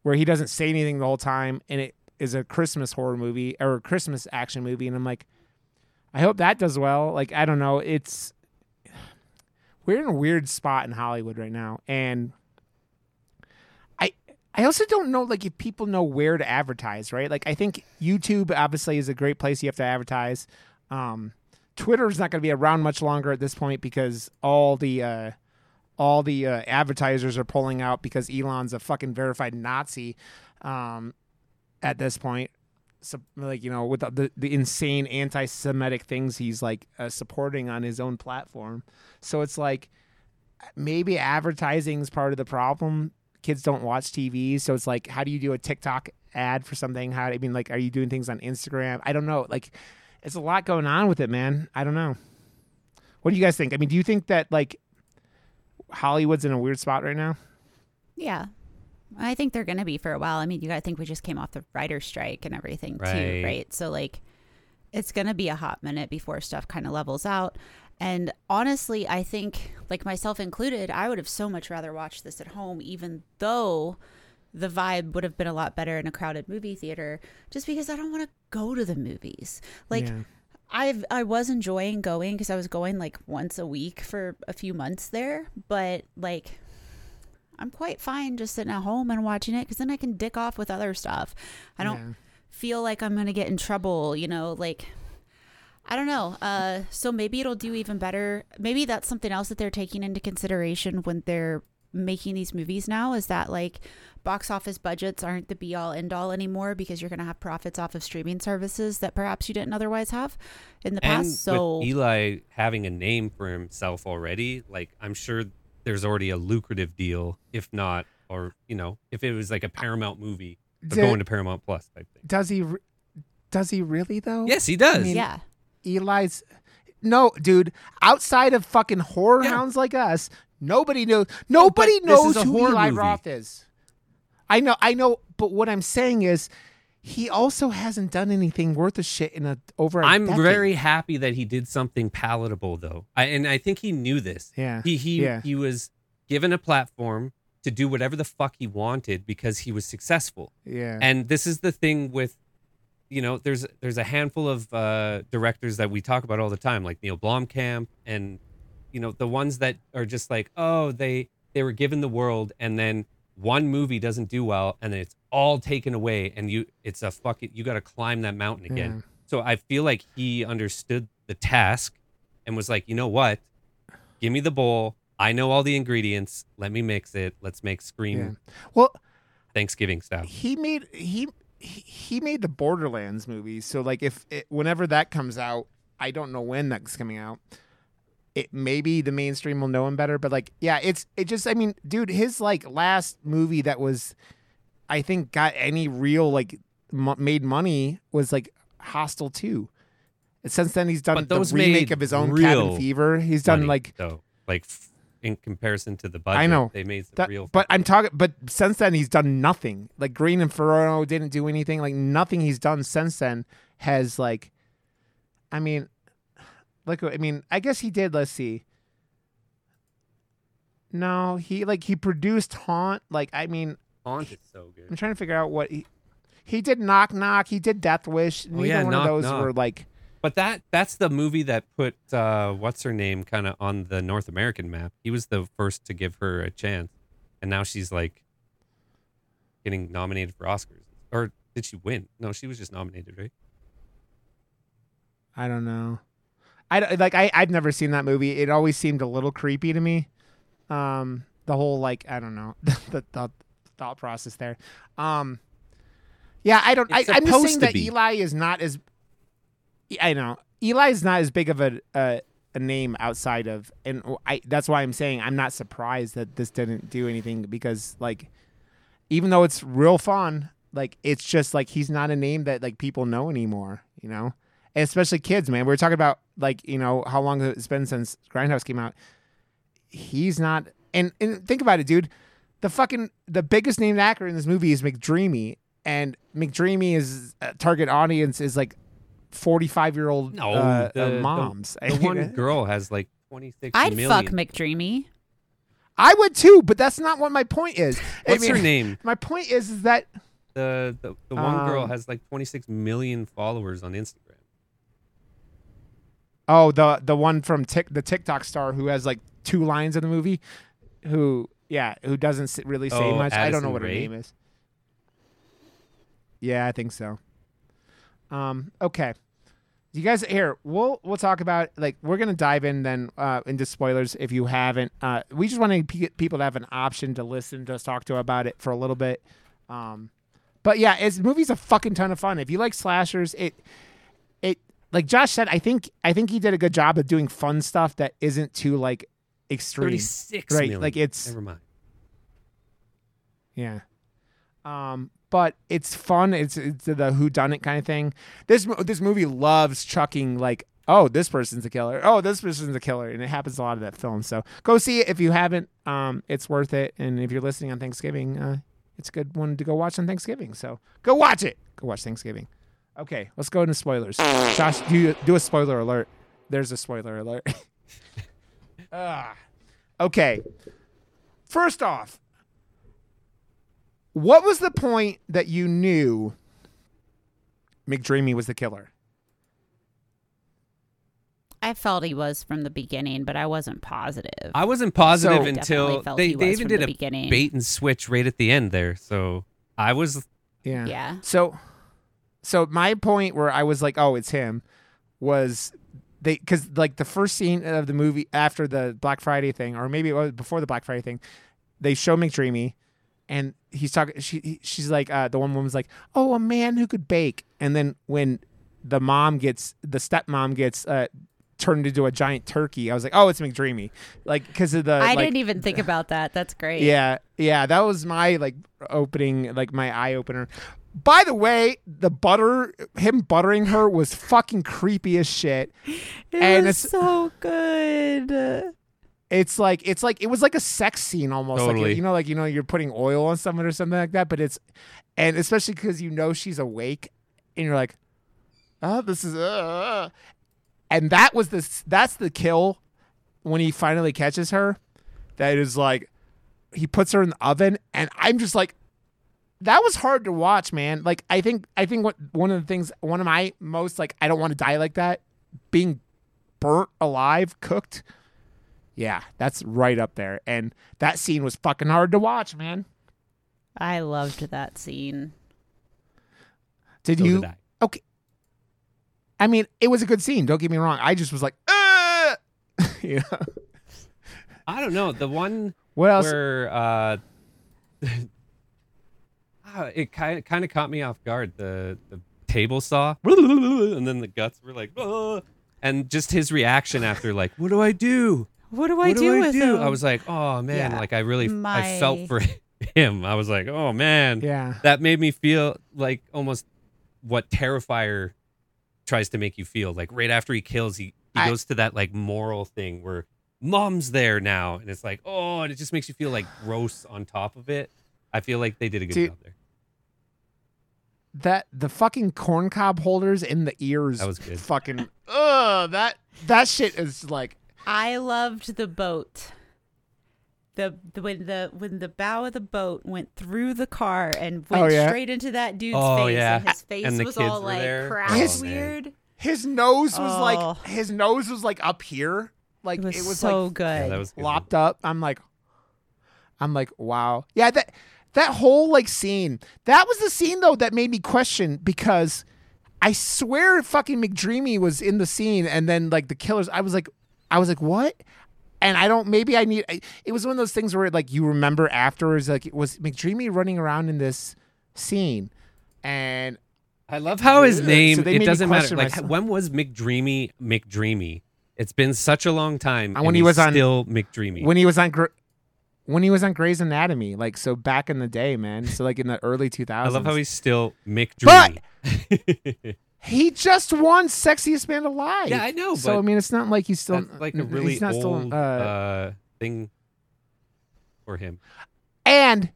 where he doesn't say anything the whole time, and it is a Christmas horror movie or a Christmas action movie, and I'm like, I hope that does well. Like I don't know, it's we're in a weird spot in Hollywood right now, and I I also don't know like if people know where to advertise, right? Like I think YouTube obviously is a great place you have to advertise. Um, Twitter is not going to be around much longer at this point because all the uh, all the uh, advertisers are pulling out because Elon's a fucking verified Nazi um, at this point. Like you know, with the, the, the insane anti-Semitic things he's like uh, supporting on his own platform, so it's like maybe advertising is part of the problem. Kids don't watch TV, so it's like, how do you do a TikTok ad for something? How I mean, like, are you doing things on Instagram? I don't know. Like, it's a lot going on with it, man. I don't know. What do you guys think? I mean, do you think that like Hollywood's in a weird spot right now? Yeah. I think they're going to be for a while. I mean, you got to think we just came off the writer's strike and everything Right. too, right? So like it's going to be a hot minute before stuff kind of levels out. And honestly, I think like myself included, I would have so much rather watched this at home even though the vibe would have been a lot better in a crowded movie theater just because I don't want to go to the movies. Like Yeah. I've I was enjoying going because I was going like once a week for a few months there, but like I'm quite fine just sitting at home and watching it because then I can dick off with other stuff. I don't Yeah. feel like I'm gonna get in trouble, you know, like I don't know. Uh, so maybe it'll do even better. Maybe that's something else that they're taking into consideration when they're making these movies now is that like box office budgets aren't the be all end all anymore because you're going to have profits off of streaming services that perhaps you didn't otherwise have in the And past. So Eli having a name for himself already, like I'm sure there's already a lucrative deal, if not, or you know, if it was like a Paramount movie, but Did- going to Paramount Plus type thing. Does he? re- Does he really though? Yes, he does. mean, yeah. Eli's. No, dude. Outside of fucking horror Yeah. hounds like us, nobody knows. Nobody but this is knows a who horror Eli movie. Roth is. I know, I know, but what I'm saying is, he also hasn't done anything worth a shit in a over. i I'm very happy that he did something palatable though. I, and I think he knew this. Yeah. He he Yeah. he was given a platform to do whatever the fuck he wanted because he was successful. yeah. And this is the thing with you know, there's there's a handful of uh directors that we talk about all the time like Neil Blomkamp and you know, the ones that are just like, "Oh, they they were given the world and then one movie doesn't do well and then it's all taken away and you it's a fucking you got to climb that mountain again." Yeah. So I feel like he understood the task and was like, you know what? Give me the bowl. I know all the ingredients. Let me mix it. Let's make Scream yeah. Well, Thanksgiving stuff. he made he he he made the Borderlands movies. So like if it, whenever that comes out, I don't know when that's coming out. It maybe the mainstream will know him better, but like yeah, it's it just I mean, dude, his like last movie that was I think got any real like m- made money was like Hostel 2. And since then he's done the remake of his own Cabin Fever. He's done Money, like though, like f- in comparison to the budget, I know. they made some That- real. but I'm talking. But since then, he's done nothing. Like Green and Inferno didn't do anything. Like nothing he's done since then has like. I mean, look. I mean, I guess he did. Let's see. No, he like he produced Haunt. Like I mean, Haunt is so good. I'm trying to figure out what he. He did Knock Knock. He did Death Wish. Neither Oh, yeah, one Knock of those Knock. were like. But that that's the movie that put uh, what's her name kind of on the North American map. He was the first to give her a chance, and now she's like getting nominated for Oscars. Or did she win? No, she was just nominated, right? I don't know. I like I I'd never seen that movie. It always seemed a little creepy to me. Um, the whole like I don't know <laughs> the, the thought process there. Um, yeah, I don't. I, I'm just saying that be. Eli is not as. I know Eli is not as big of a, a a name outside of, and I that's why I'm saying I'm not surprised that this didn't do anything because like, even though it's real fun, like it's just like he's not a name that like people know anymore. You know and especially kids, man. We were talking about like you know how long it's been since Grindhouse came out. He's not, and and think about it, dude. The fucking the biggest named actor in this movie is McDreamy, and McDreamy is uh, target audience is like forty five year old No, uh, the- uh, moms. The one <laughs> girl has like twenty six I'd million. fuck McDreamy. I would too, but that's not what my point is. <laughs> I What's mean, her name? <laughs> My point is, is that The the, the one girl Um, has like twenty six million followers on Instagram. Oh the the one from Tik the TikTok star who has like two lines in the movie, who yeah, who doesn't really say Oh, much. I don't know Addison what her name is. Yeah, I think so. Um, okay. You guys here, we'll we'll talk about like we're gonna dive in then uh, into spoilers if you haven't. Uh, we just want to pe- people to have an option to listen to us talk to about it for a little bit. Um, but yeah, it's movie's a fucking ton of fun. If you like slashers, it like Josh said, I think I think he did a good job of doing fun stuff that isn't too like extreme. Thirty-six Right, million. like, it's- never mind. Yeah. Um, but it's fun. It's it's the who done it kind of thing. This this movie loves chucking like, oh, this person's a killer. Oh, this person's a killer, and it happens a lot of that film. So go see it if you haven't. Um, it's worth it. And if you're listening on Thanksgiving, uh, it's a good one to go watch on Thanksgiving. So go watch it. Go watch Thanksgiving. Okay, let's go into spoilers. Josh, do do a spoiler alert. There's a spoiler alert. <laughs> ah. Okay. First off, what was the point that you knew McDreamy was the killer? I felt he was from the beginning, but I wasn't positive. I wasn't positive So- until they, they even did the a beginning. bait and switch right at the end there. So I was Yeah. yeah. So, so my point where I was like, oh, it's him, was they because like the first scene of the movie after the Black Friday thing, or maybe it was before the Black Friday thing, they show McDreamy, and he's talking. She she's like, uh, the one woman's like, oh, a man who could bake, and then when the mom gets the stepmom gets uh turned into a giant turkey, I was like, oh, it's McDreamy, like because of the I like, didn't even think about that. That's great. yeah, yeah, that was my like opening, like my eye opener. By the way, the butter, him buttering her was fucking creepy as shit. It And was it's- so good. It's like it's like it was like a sex scene almost. Like Totally. you know, like you know, you're putting oil on someone or something like that. But it's and especially because you know she's awake, and you're like, oh, this is uh, and that was this. that's the kill when he finally catches her. That is like he puts her in the oven, and I'm just like, that was hard to watch, man. Like I think I think what one of the things one of my most like I don't want to die like that, being burnt alive, cooked. Yeah, that's right up there. And that scene was fucking hard to watch, man. I loved that scene. Did So you? did I. Okay. I mean, it was a good scene. Don't get me wrong. I just was like, uh! <laughs> you know? I don't know the one What else? where uh, <laughs> it kind of kind of caught me off guard. The the table saw, and then the guts were like, and just his reaction after, like, "What do I do? What do What I do do I with do?" him? I was like, "Oh man!" Yeah. Like I really, I felt for <laughs> him. I was like, "Oh man!" yeah. That made me feel like almost what Terrifier tries to make you feel. Like right after he kills, he he I- goes to that like moral thing where mom's there now, and it's like, oh, and it just makes you feel like gross on top of it. I feel like they did a good Dude, job there. That the fucking corn cob holders in the ears. That was good. Fucking. Ugh. That that shit is like. I loved the boat. The, the when the when the bow of the boat went through the car and oh, went Oh, yeah? straight into that dude's Oh, face, yeah. and his face And was all like there. cracked Oh, man. weird. His nose was Oh. like his nose was like up here, like It was, it was so like good. Yeah, that was good. lopped up. I'm like, I'm like, wow, yeah. That that whole like scene. That was the scene though that made me question because I swear fucking McDreamy was in the scene, and then like the killers. I was like, I was like, what? And I don't. Maybe I need. I- It was one of those things where like you remember afterwards, like it was McDreamy running around in this scene, and I love how his name. So it doesn't matter. Like myself. when was McDreamy McDreamy? It's been such a long time. Uh, and when he he's was on- still McDreamy. when he was on. When he was on Grey's Anatomy, like so back in the day, man. So like in the early 2000s. I love how he's still McDreamy. <laughs> He just won Sexiest Man Alive. Yeah, I know, So but I mean, it's not like he's still like a he's really not still, old uh, uh, thing for him. and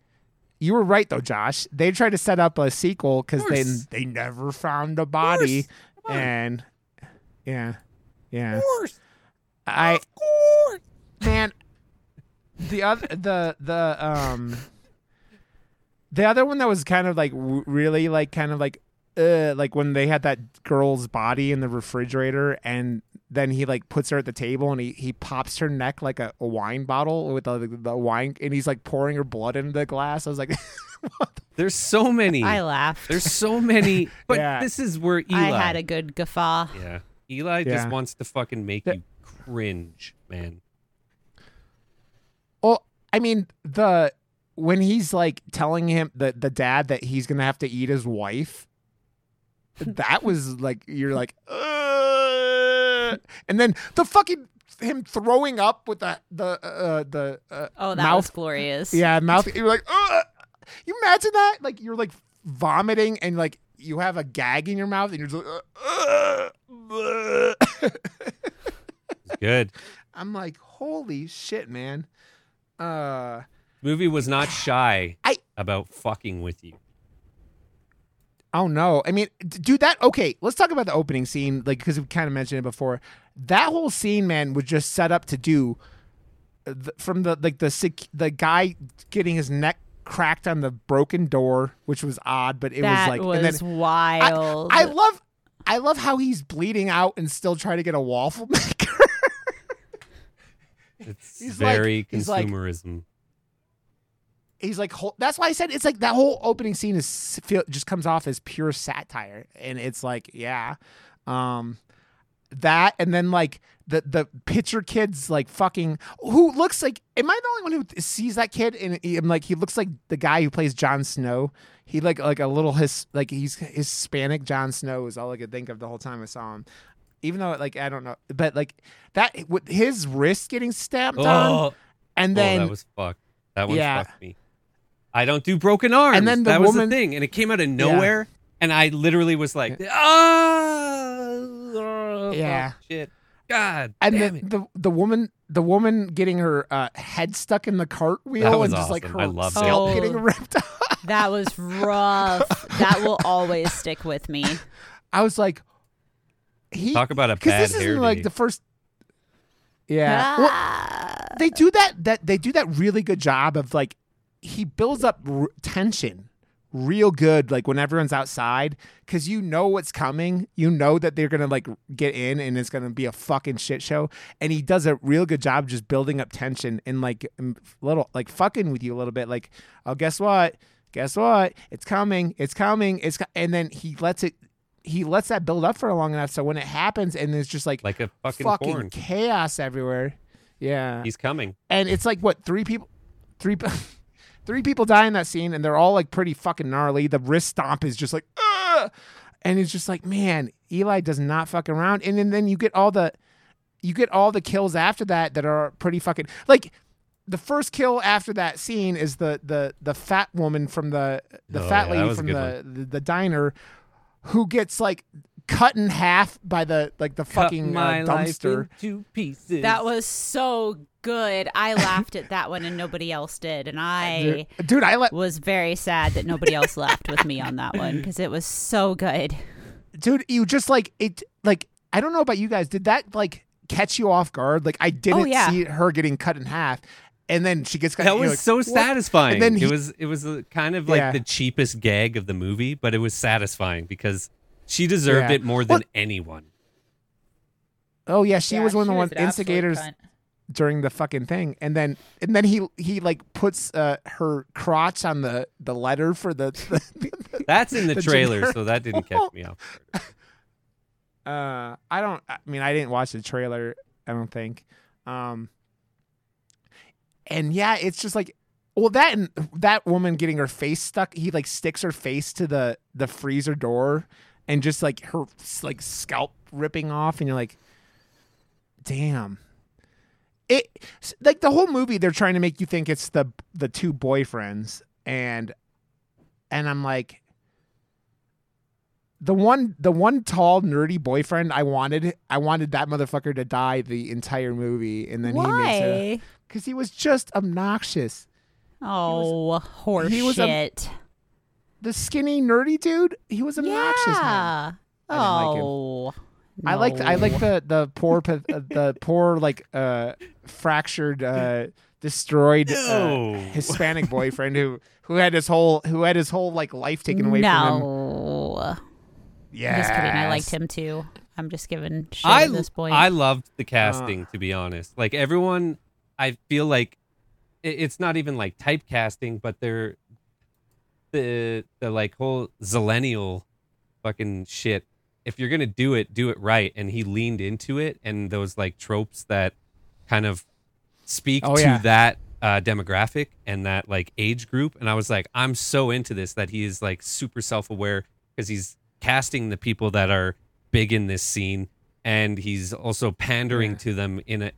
you were right though, Josh. They tried to set up a sequel because they they never found a body. And yeah, yeah. Of course. I of course. man, the other the the um the other one that was kind of like w- really like kind of like uh like when they had that girl's body in the refrigerator and then he like puts her at the table and he, he pops her neck like a, a wine bottle with the, the wine and he's like pouring her blood into the glass. I was like, <laughs> There's so many. I laughed. There's so many. <laughs> But Yeah. this is where Eli. I had a good guffaw. yeah. Eli just wants to fucking make The- you cringe, man. Well, I mean the when he's like telling him the the dad that he's gonna have to eat his wife, that was like you're like, "Ugh." and then the fucking him throwing up with the the uh, the uh, Oh, that mouth was glorious. Yeah, mouth. You're like, Ugh! you imagine that? Like you're like vomiting and like you have a gag in your mouth and you're just like, "Ugh, ugh, <laughs> ugh." Good. I'm like, holy shit, man. Uh, Movie was not <sighs> shy I- about fucking with you. oh no. I mean, dude, that okay. Let's talk about the opening scene, like because we kind of mentioned it before. That whole scene, man, was just set up to do uh, the, from the like the sec- the guy getting his neck cracked on the broken door, which was odd, but it that was like, was and then wild. I love I love how he's bleeding out and still trying to get a waffle <laughs> maker. It's He's like- very he's like- consumerism. he's like that's why I said it's like that whole opening scene is feel just comes off as pure satire and it's like yeah. Um that and then like the the pitcher kid's like fucking who looks like am I the only one who sees that kid and I'm like he looks like the guy who plays Jon Snow. He like like a little his like he's Hispanic Jon Snow is all I could think of the whole time I saw him. Even though like I don't know, but like that with his wrist getting stamped on, Oh, and oh, then that was fucked. That one Yeah. fucked me. I don't do broken arms. And then the that was woman- the thing, and it came out of nowhere, and I literally was like, ah, Yeah. fuck, shit, God, and damn the, it. the the woman the woman getting her uh, head stuck in the cartwheel and just like her I loved it. scalp Oh. getting ripped off. that was rough. that will always stick with me. <laughs> I was like, he Talk about a because bad this hair isn't like the first. Yeah, well, Ah. they do that that they do that really good job of like he builds up r- tension real good like when everyone's outside because you know what's coming. You know that they're gonna like get in and it's gonna be a fucking shit show. And he does a real good job just building up tension and like little like fucking with you a little bit like oh guess what? Guess what? It's coming. It's coming. It's co-, and then he lets it he lets that build up for a long enough so when it happens and there's just like, like a fucking, fucking porn. chaos everywhere yeah He's coming. and it's like what three people three <laughs> three people die in that scene and they're all like pretty fucking gnarly the wrist stomp is just like Ugh! and it's just like man eli does not fuck around and then, then you get all the you get all the kills after that that are pretty fucking like the first kill after that scene is the the the fat woman from the the Oh, fat yeah, lady from the, the the diner who gets like cut in half by the like the fucking Cut uh, my life dumpster into pieces. That was so good. I laughed at that one and nobody else did. And I <laughs> dude, dude i let was very sad that nobody else laughed with me on that one because it was so good. dude you just like it like i don't know about you guys did that like catch you off guard like i didn't Oh, yeah. see her getting cut in half and then she gets cut That was like, so "What?" satisfying. And then he- it was it was kind of like Yeah. the cheapest gag of the movie, but it was satisfying because she deserved Yeah. it more than Well- anyone. oh yeah she was one of the one instigators during the fucking thing and then and then he he like puts uh her crotch on the the letter for the, <laughs> the That's in the, The trailer, generic- so that didn't catch <laughs> me off. uh i don't i mean i didn't watch the trailer i don't think um and yeah it's just like well that and that woman getting her face stuck he like sticks her face to the the freezer door and just like her like scalp ripping off and you're like damn. It like the whole movie they're trying to make you think it's the the two boyfriends and and i'm like the one the one tall nerdy boyfriend I wanted I wanted that motherfucker to die the entire movie and then he makes it Why? because he was just obnoxious. Oh, horse he was a- shit. The skinny nerdy dude, he was obnoxious. Man. yeah. I didn't like him. Oh. I liked I no. like the the poor uh, the poor like uh fractured uh destroyed uh, No. Hispanic boyfriend who who had his whole who had his whole like life taken away from him. No. Yeah, Just kidding. I liked him too. I'm just giving shit I at this point. I loved the casting to be honest. Like everyone, I feel like it, it's not even like typecasting, but they're the the like whole zillennial fucking shit. If you're gonna do it, do it right. And he leaned into it, and those like tropes that kind of speak Oh, to yeah. that uh, demographic and that like age group. And I was like, I'm so into this that he is like super self aware because he's casting the people that are big in this scene, and he's also pandering Yeah. to them in a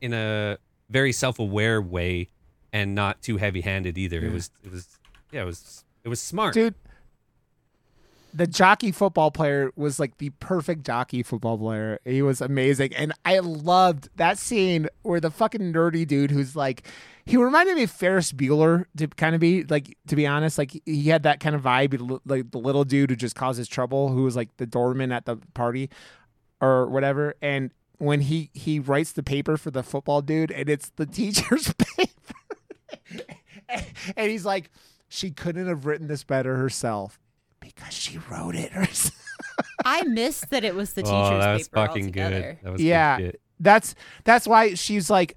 in a very self aware way, and not too heavy handed either. It was it was yeah it was it was smart. dude. The jockey football player was like the perfect jockey football player. He was amazing, and I loved that scene where the fucking nerdy dude, who's like, he reminded me of Ferris Bueller to kind of be like, to be honest, like he had that kind of vibe, like the little dude who just causes trouble, who was like the doorman at the party or whatever. And when he he writes the paper for the football dude, and it's the <laughs> teacher's paper, <laughs> and he's like, she couldn't have written this better herself because she wrote it herself. <laughs> I missed that it was the teacher's oh, that was paper fucking altogether. good. That was Yeah. good shit. That's that's why she's like,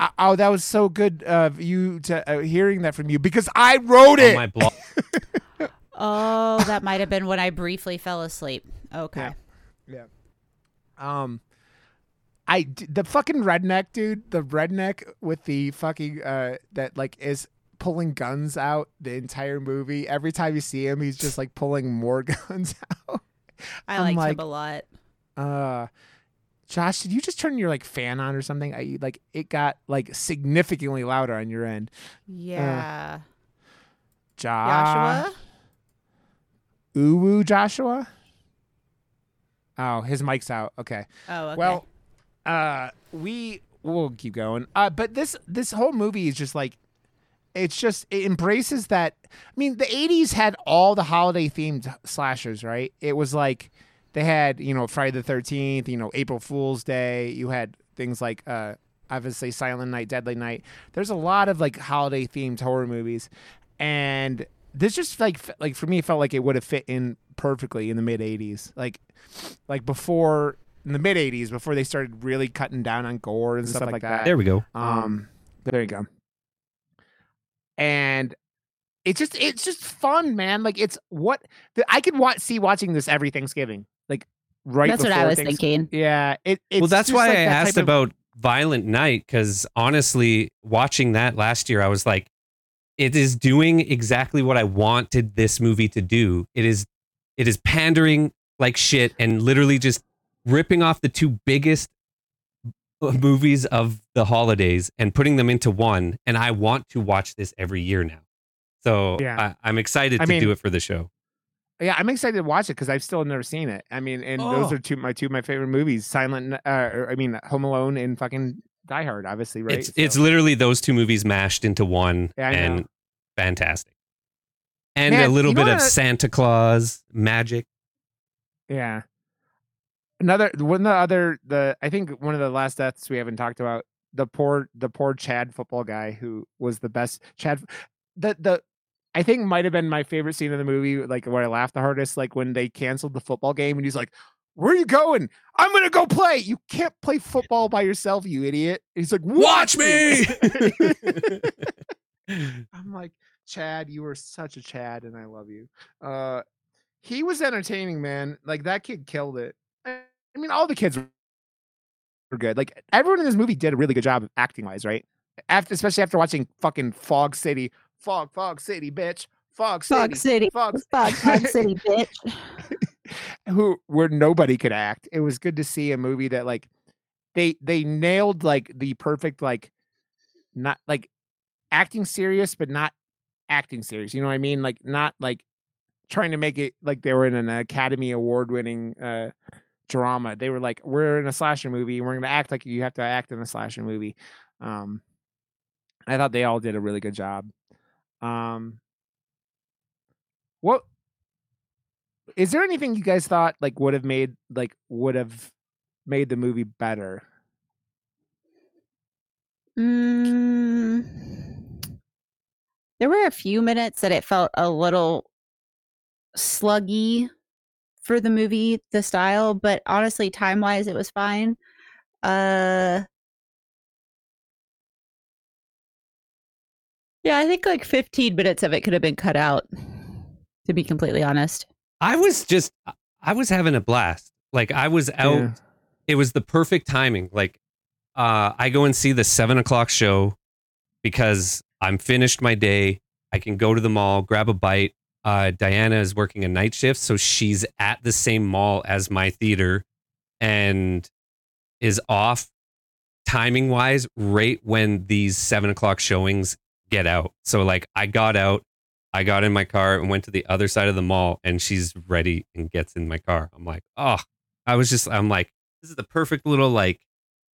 "Oh, oh, that was so good of you to uh, hearing that from you because I wrote On it. my blog. <laughs> Oh, that might have been when I briefly fell asleep. Okay. Yeah. Um, I the fucking redneck dude, the redneck with the fucking uh that like is pulling guns out the entire movie. Every time you see him, he's just like pulling more <laughs> guns out. I I'm liked like- him a lot. Uh, Josh, did you just turn your like fan on or something? I like it got like significantly louder on your end. Yeah. Josh, Joshua? Ooh, Joshua. Oh, his mic's out. Okay. Oh, okay. Well, uh, we we'll keep going. Uh, but this this whole movie is just like, it's just it embraces that. I mean, the '80s had all the holiday themed slashers, right? It was like they had you know Friday the Thirteenth, you know April Fool's Day. You had things like uh, obviously Silent Night, Deadly Night. There's a lot of like holiday themed horror movies, and this just like like for me it felt like it would have fit in perfectly in the mid '80s, like like before in the mid '80s before they started really cutting down on gore and stuff, like that. There we go. Um, there you go. And it's just it's just fun, man. Like it's what the, I could watch see watching this every Thanksgiving, like right. That's what I was thinking. Yeah, it. It's well, that's just why like I that asked type of- about Violent Night because honestly, watching that last year, I was like, it is doing exactly what I wanted this movie to do. It is, it is pandering like shit and literally just ripping off the two biggest <laughs> movies of the holidays and putting them into one. And I want to watch this every year now. So Yeah. I, I'm excited I to mean- do it for the show. Yeah, I'm excited to watch it because I've still never seen it. I mean, and those Oh. are two my two of my favorite movies: Silent, uh, or, I mean, Home Alone and fucking Die Hard, obviously, right? It's it's literally those two movies mashed into one Yeah, and know. fantastic. And Man, a little bit of I- Santa Claus magic. Yeah. Another one of the other the I think one of the last deaths we haven't talked about the poor the poor Chad football guy who was the best Chad the the I think might have been my favorite scene in the movie like where I laughed the hardest like when they canceled the football game and he's like where are you going? I'm gonna go play. You can't play football by yourself, you idiot. He's like, Watch me!" <laughs> I'm like, Chad, you are such a Chad, and I love you. Uh, he was entertaining, man. Like that kid killed it. I mean, all the kids were good. Like everyone in this movie did a really good job acting wise, right? After, especially after watching fucking Fog City, Fog, Fog City, bitch, Fog City, Fog City. <laughs> Fog, Fog, Fog City, bitch. <laughs> who where nobody could act. It was good to see a movie that like they they nailed like the perfect like not like acting serious but not acting serious. You know what I mean? Like not like trying to make it like they were in an Academy Award winning uh drama. They were like we're in a slasher movie we're going to act like you have to act in a slasher movie. Um I thought they all did a really good job. Um what is there anything you guys thought like would have made like would have made the movie better? Mm, there were a few minutes that it felt a little sluggy for the movie, the style, but honestly, time wise, it was fine. Uh, yeah, I think like 15 minutes of it could have been cut out. To be completely honest, I was just, I was having a blast. Like I was out. Yeah. It was the perfect timing. Like, uh, I go and see the seven o'clock show because I'm finished my day. I can go to the mall, grab a bite. Uh, Diana is working a night shift, so she's at the same mall as my theater, and is off timing wise right when these seven o'clock showings get out. So like I got out, I got in my car and went to the other side of the mall and she's ready and gets in my car. I'm like, oh, I was just, I'm like, this is the perfect little like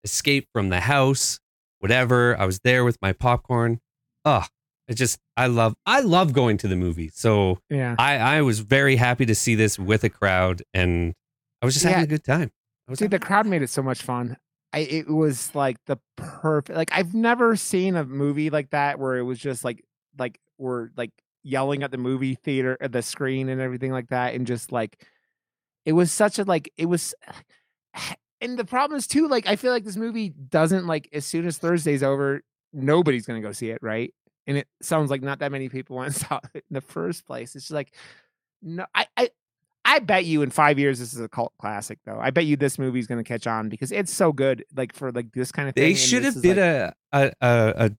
escape from the house, whatever. I was there with my popcorn. Oh, it just, I love, I love going to the movie. So Yeah. I, I was very happy to see this with a crowd and I was just having Yeah. a good time. See, the crowd made it so much fun. I, it was like the perfect. Like I've never seen a movie like that where it was just like like we're like yelling at the movie theater at the screen and everything like that, and just like it was such a like it was. <sighs> And the problem is too, like I feel like this movie doesn't like as soon as Thursday's over, nobody's gonna go see it, right? And it sounds like not that many people went and <laughs> saw it in the first place. It's just like no, I, I I bet you in five years this is a cult classic, though. I bet you this movie's going to catch on because it's so good. Like for like this kind of thing. They should have is, did like- a, a a a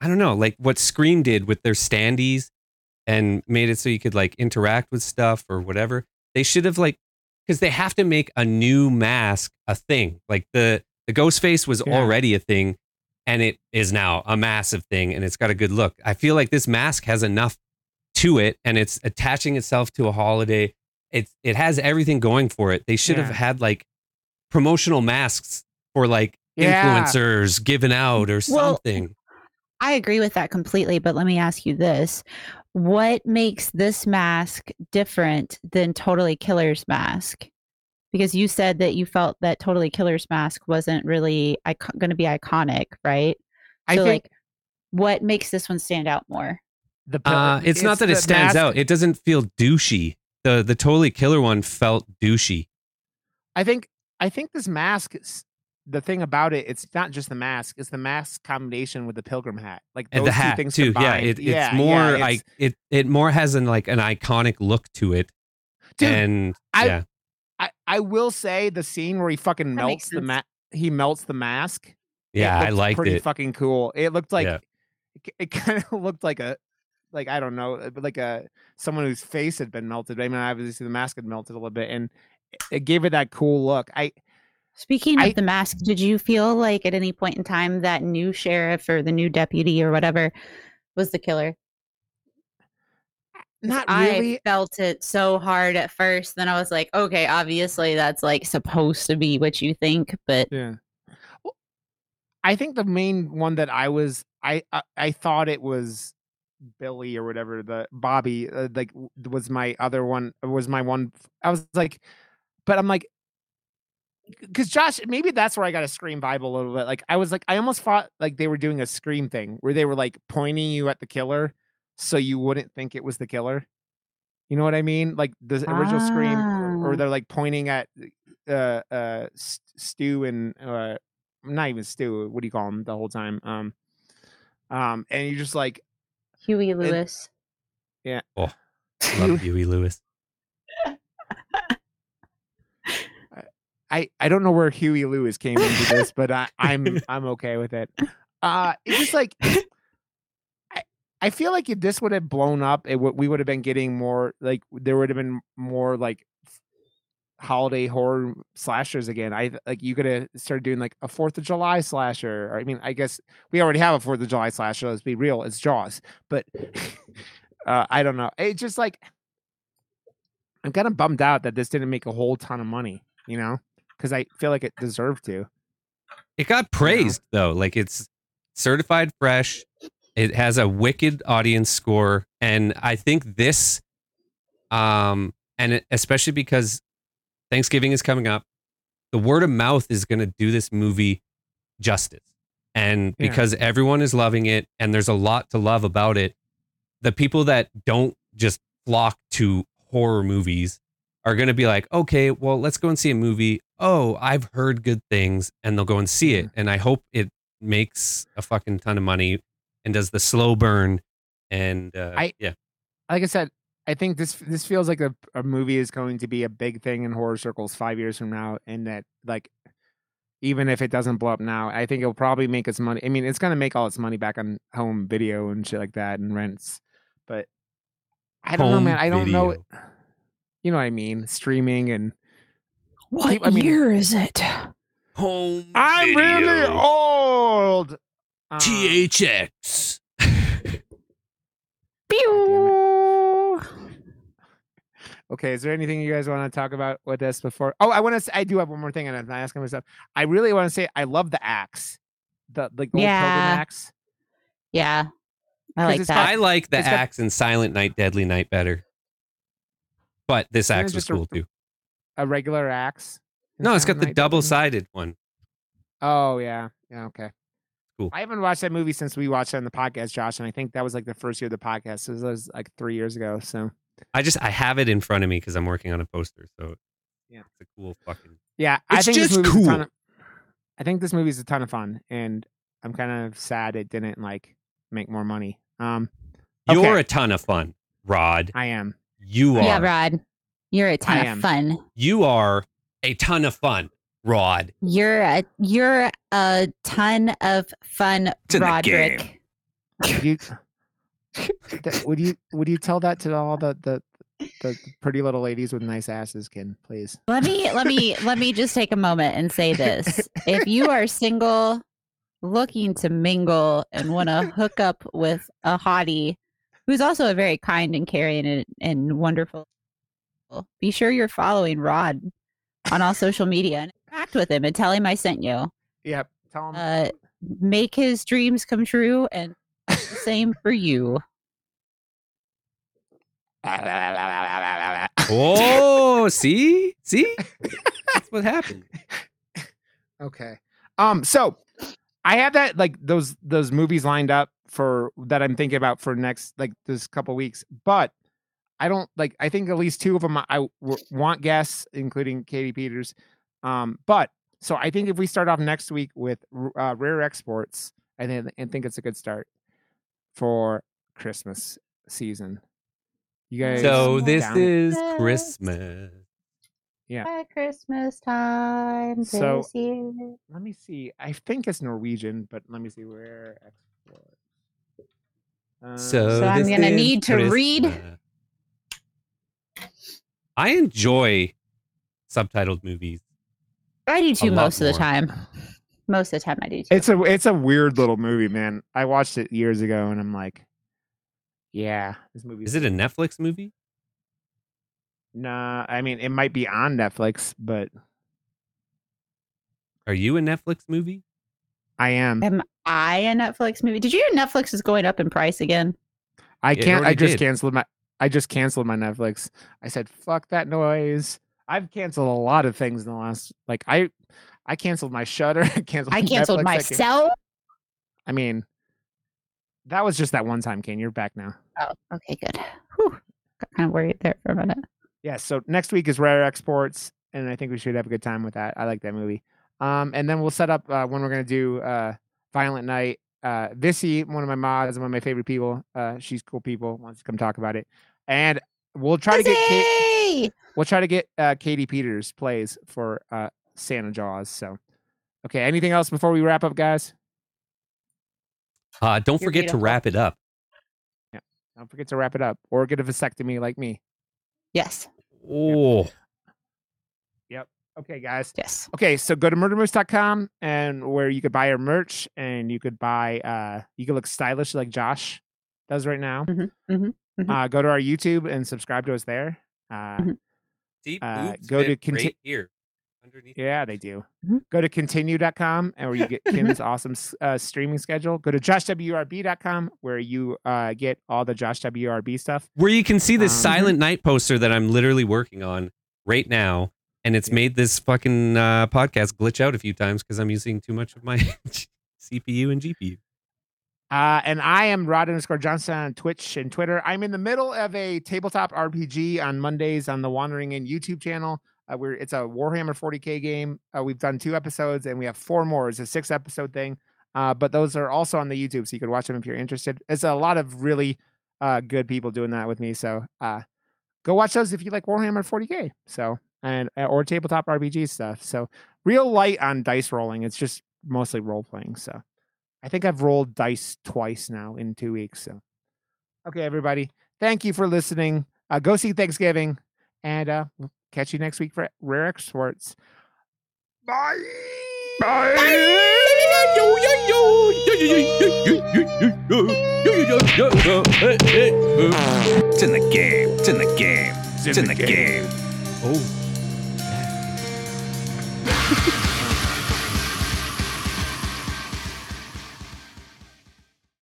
I don't know, like what Scream did with their standees and made it so you could like interact with stuff or whatever. They should have like because they have to make a new mask a thing. Like the the ghost face was Yeah. already a thing and it is now a massive thing and it's got a good look. I feel like this mask has enough to it and it's attaching itself to a holiday. It's it has everything going for it. They should have had like promotional masks for like Yeah. influencers given out or Well, something. I agree with that completely. But let me ask you this: What makes this mask different than Totally Killer's mask? Because you said that you felt that Totally Killer's mask wasn't really icon- going to be iconic, right? I so, think like, what makes this one stand out more? the Uh, it's, not that it stands mask- out. It doesn't feel douchey. The the totally killer one felt douchey. I think I think this mask. Is, the thing about it, it's not just the mask; it's the mask combination with the pilgrim hat. Like And the two hat things too. Yeah, combined. it, it's yeah, more yeah, I it's- it it more has an like an iconic look to it. dude, and I- yeah. I, I will say the scene where he fucking That melts the sense. ma- he melts the mask. it Yeah, I looked liked pretty it. fucking cool. It looked like Yeah. it, it <laughs> kind of looked like a like I don't know, but like a someone whose face had been melted. I mean, obviously the mask had melted a little bit, and it- it gave it that cool look. I Speaking of the mask, did you feel like at any point in time that new sheriff or the new deputy or whatever was the killer? Not I felt it so hard at first. Then I was like, okay, obviously that's like supposed to be what you think, but Yeah. Well, I think the main one that I was I I, I thought it was Billy or whatever the Bobby uh, like was my other one was my one I was like but I'm like because Josh maybe that's where I got a scream vibe a little bit like I was like I almost thought like they were doing a scream thing where they were like pointing you at the killer so you wouldn't think it was the killer you know what I mean like the original scream or, or Ah. they're like pointing at uh uh S- Stu and uh not even Stu what do you call him the whole time um um and you're just like Huey Lewis. Yeah. Oh, <laughs> Love Huey Lewis. I I don't know where Huey Lewis came into this but I I'm I'm okay with it uh it's just like <laughs> I feel like if this would have blown up it would we would have been getting more like there would have been more like holiday horror slashers again. I like you could have started doing like a Fourth of July slasher. Or, I mean, I guess we already have a Fourth of July slasher. Let's be real, it's Jaws. But <laughs> uh, I don't know. It's just like I'm kind of bummed out that this didn't make a whole ton of money. You know, because I feel like it deserved to. It got praised though. Like it's certified fresh. It has a wicked audience score, and I think this, um, and especially because Thanksgiving is coming up, the word of mouth is going to do this movie justice, and Yeah. because everyone is loving it, and there's a lot to love about it, the people that don't just flock to horror movies are going to be like, okay, well, let's go and see a movie. Oh, I've heard good things, and they'll go and see it. And I hope it makes a fucking ton of money and does the slow burn. And uh, I- yeah, like I said, I think this this feels like a, a movie is going to be a big thing in horror circles five years from now, and that like even if it doesn't blow up now, I think it'll probably make its money. I mean, it's gonna make all its money back on home video and shit like that and rents, but I don't know, man. I don't know. You know what I mean? Streaming and What I mean- year is it? home. I'm really old. Um, THX. Pew. Okay, is there anything you guys want to talk about with this before? Oh, I want to. I do have one more thing, and I'm not asking myself. I really want to say I love the axe, the like the old Yeah. axe. Yeah. I 'Cause like it's that. I like the it's got- axe in Silent Night, Deadly Night better. But this axe was just a- cool too. A regular axe. in No, it's got the double sided one. Oh yeah, yeah. Okay. Cool. I haven't watched that movie since we watched it on the podcast, Josh, and I think that was like the first year of the podcast. So it was like three years ago. So I just I have it in front of me because I'm working on a poster. So Yeah. it's a cool fucking. yeah, I It's think this just movie's a ton cool. of, I think this movie's a ton of fun, and I'm kind of sad it didn't like make more money. Um, You're a ton of fun, Rod. I am. You are. yeah, Rod. You're a ton of fun. You are a ton of fun, Rod. You're a you're a ton of fun, It's in the Roderick. Would you, <laughs> th- would you would you tell that to all the, the the pretty little ladies with nice asses, Ken? Please. Let me let me let me just take a moment and say this. If you are single, looking to mingle and want to hook up with a hottie who's also a very kind and caring and, and wonderful, be sure you're following Rod on all social media and interact with him and tell him I sent you. Yep. Tell them. Uh, make his dreams come true and same <laughs> for you. Oh, see, see, that's what happened. <laughs> Okay. Um. So I have that like those those movies lined up for that I'm thinking about for next like this couple weeks, but I don't like. I think at least two of them I w- want guests, including Katie Peters. Um. But so I think if we start off next week with uh, Rare Exports, I think I think it's a good start for Christmas season. You guys. So this down? is Yes. Christmas. At Christmas time So- this year. let me see. I think it's Norwegian, but let me see where export. Uh, So, So I'm gonna need to read. I enjoy subtitled movies. I do too most of the more. time. Most of the time I do too. it's a it's a weird little movie, man. I watched it years ago, and I'm like, yeah, this movie. Is it a Netflix movie? Nah, I mean, it might be on Netflix, but Are you a Netflix movie? I am. Am I a Netflix movie? Did you hear Netflix is going up in price again? I can't. I just did. canceled my. I just canceled my Netflix. I said, "Fuck that noise." I've canceled a lot of things in the last. Like I, I canceled my Shutter. <laughs> I canceled. I canceled Netflix, myself. I mean, that was just that one time, Kane. You're back now. Oh, okay, good. Whew. Got kind of worried there for a minute. Yeah. So next week is Rare Exports, and I think we should have a good time with that. I like that movie. Um, and then we'll set up uh, when we're gonna do uh, Violent Night. Uh, Vissy, one of my mods, one of my favorite people. Uh, she's cool people. Wants to come talk about it, and we'll try to get Kate, Yay! we'll try to get uh, Katie Peters plays for uh, Santa Jaws. So, okay. Anything else before we wrap up, guys? Uh, don't You're forget to wrap it up. Yeah, Don't forget to wrap it up, or get a vasectomy like me. Yes, Oh, Yep. Okay, guys. yes. Okay, so go to murdermoose.com and where you could buy our merch and you could buy uh you could look stylish like Josh does right now. Mhm, mhm, mhm. Uh go to our YouTube and subscribe to us there. Uh Mhm. see, Uh, go to conti- right here underneath. yeah, they do. Mhm. Go to kintinue.com and where you get <laughs> Kim's awesome uh, streaming schedule. Go to joshwrb.com where you uh get all the Josh WRB stuff. Where you can see this Um, Silent Night poster that I'm literally working on right now, and it's Yeah. made this fucking uh, podcast glitch out a few times because I'm using too much of my <laughs> CPU and GPU. Uh, and I am Rod underscore Johnston on Twitch and Twitter. I'm in the middle of a tabletop RPG on Mondays on the Wandering In YouTube channel. Uh, we're it's a Warhammer 40k game. Uh, we've done two episodes and we have four more. It's a six episode thing. Uh, but those are also on the YouTube, so you can watch them if you're interested. It's a lot of really uh, good people doing that with me. So uh, go watch those if you like Warhammer 40k. So and or tabletop RPG stuff. So real light on dice rolling. It's just mostly role playing. So I think I've rolled dice twice now in two weeks. So okay, everybody, thank you for listening. Uh, go see Thanksgiving, and uh, we'll catch you next week for Rare Exports. Bye. It's in the game. It's in the game. It's in the game. Oh.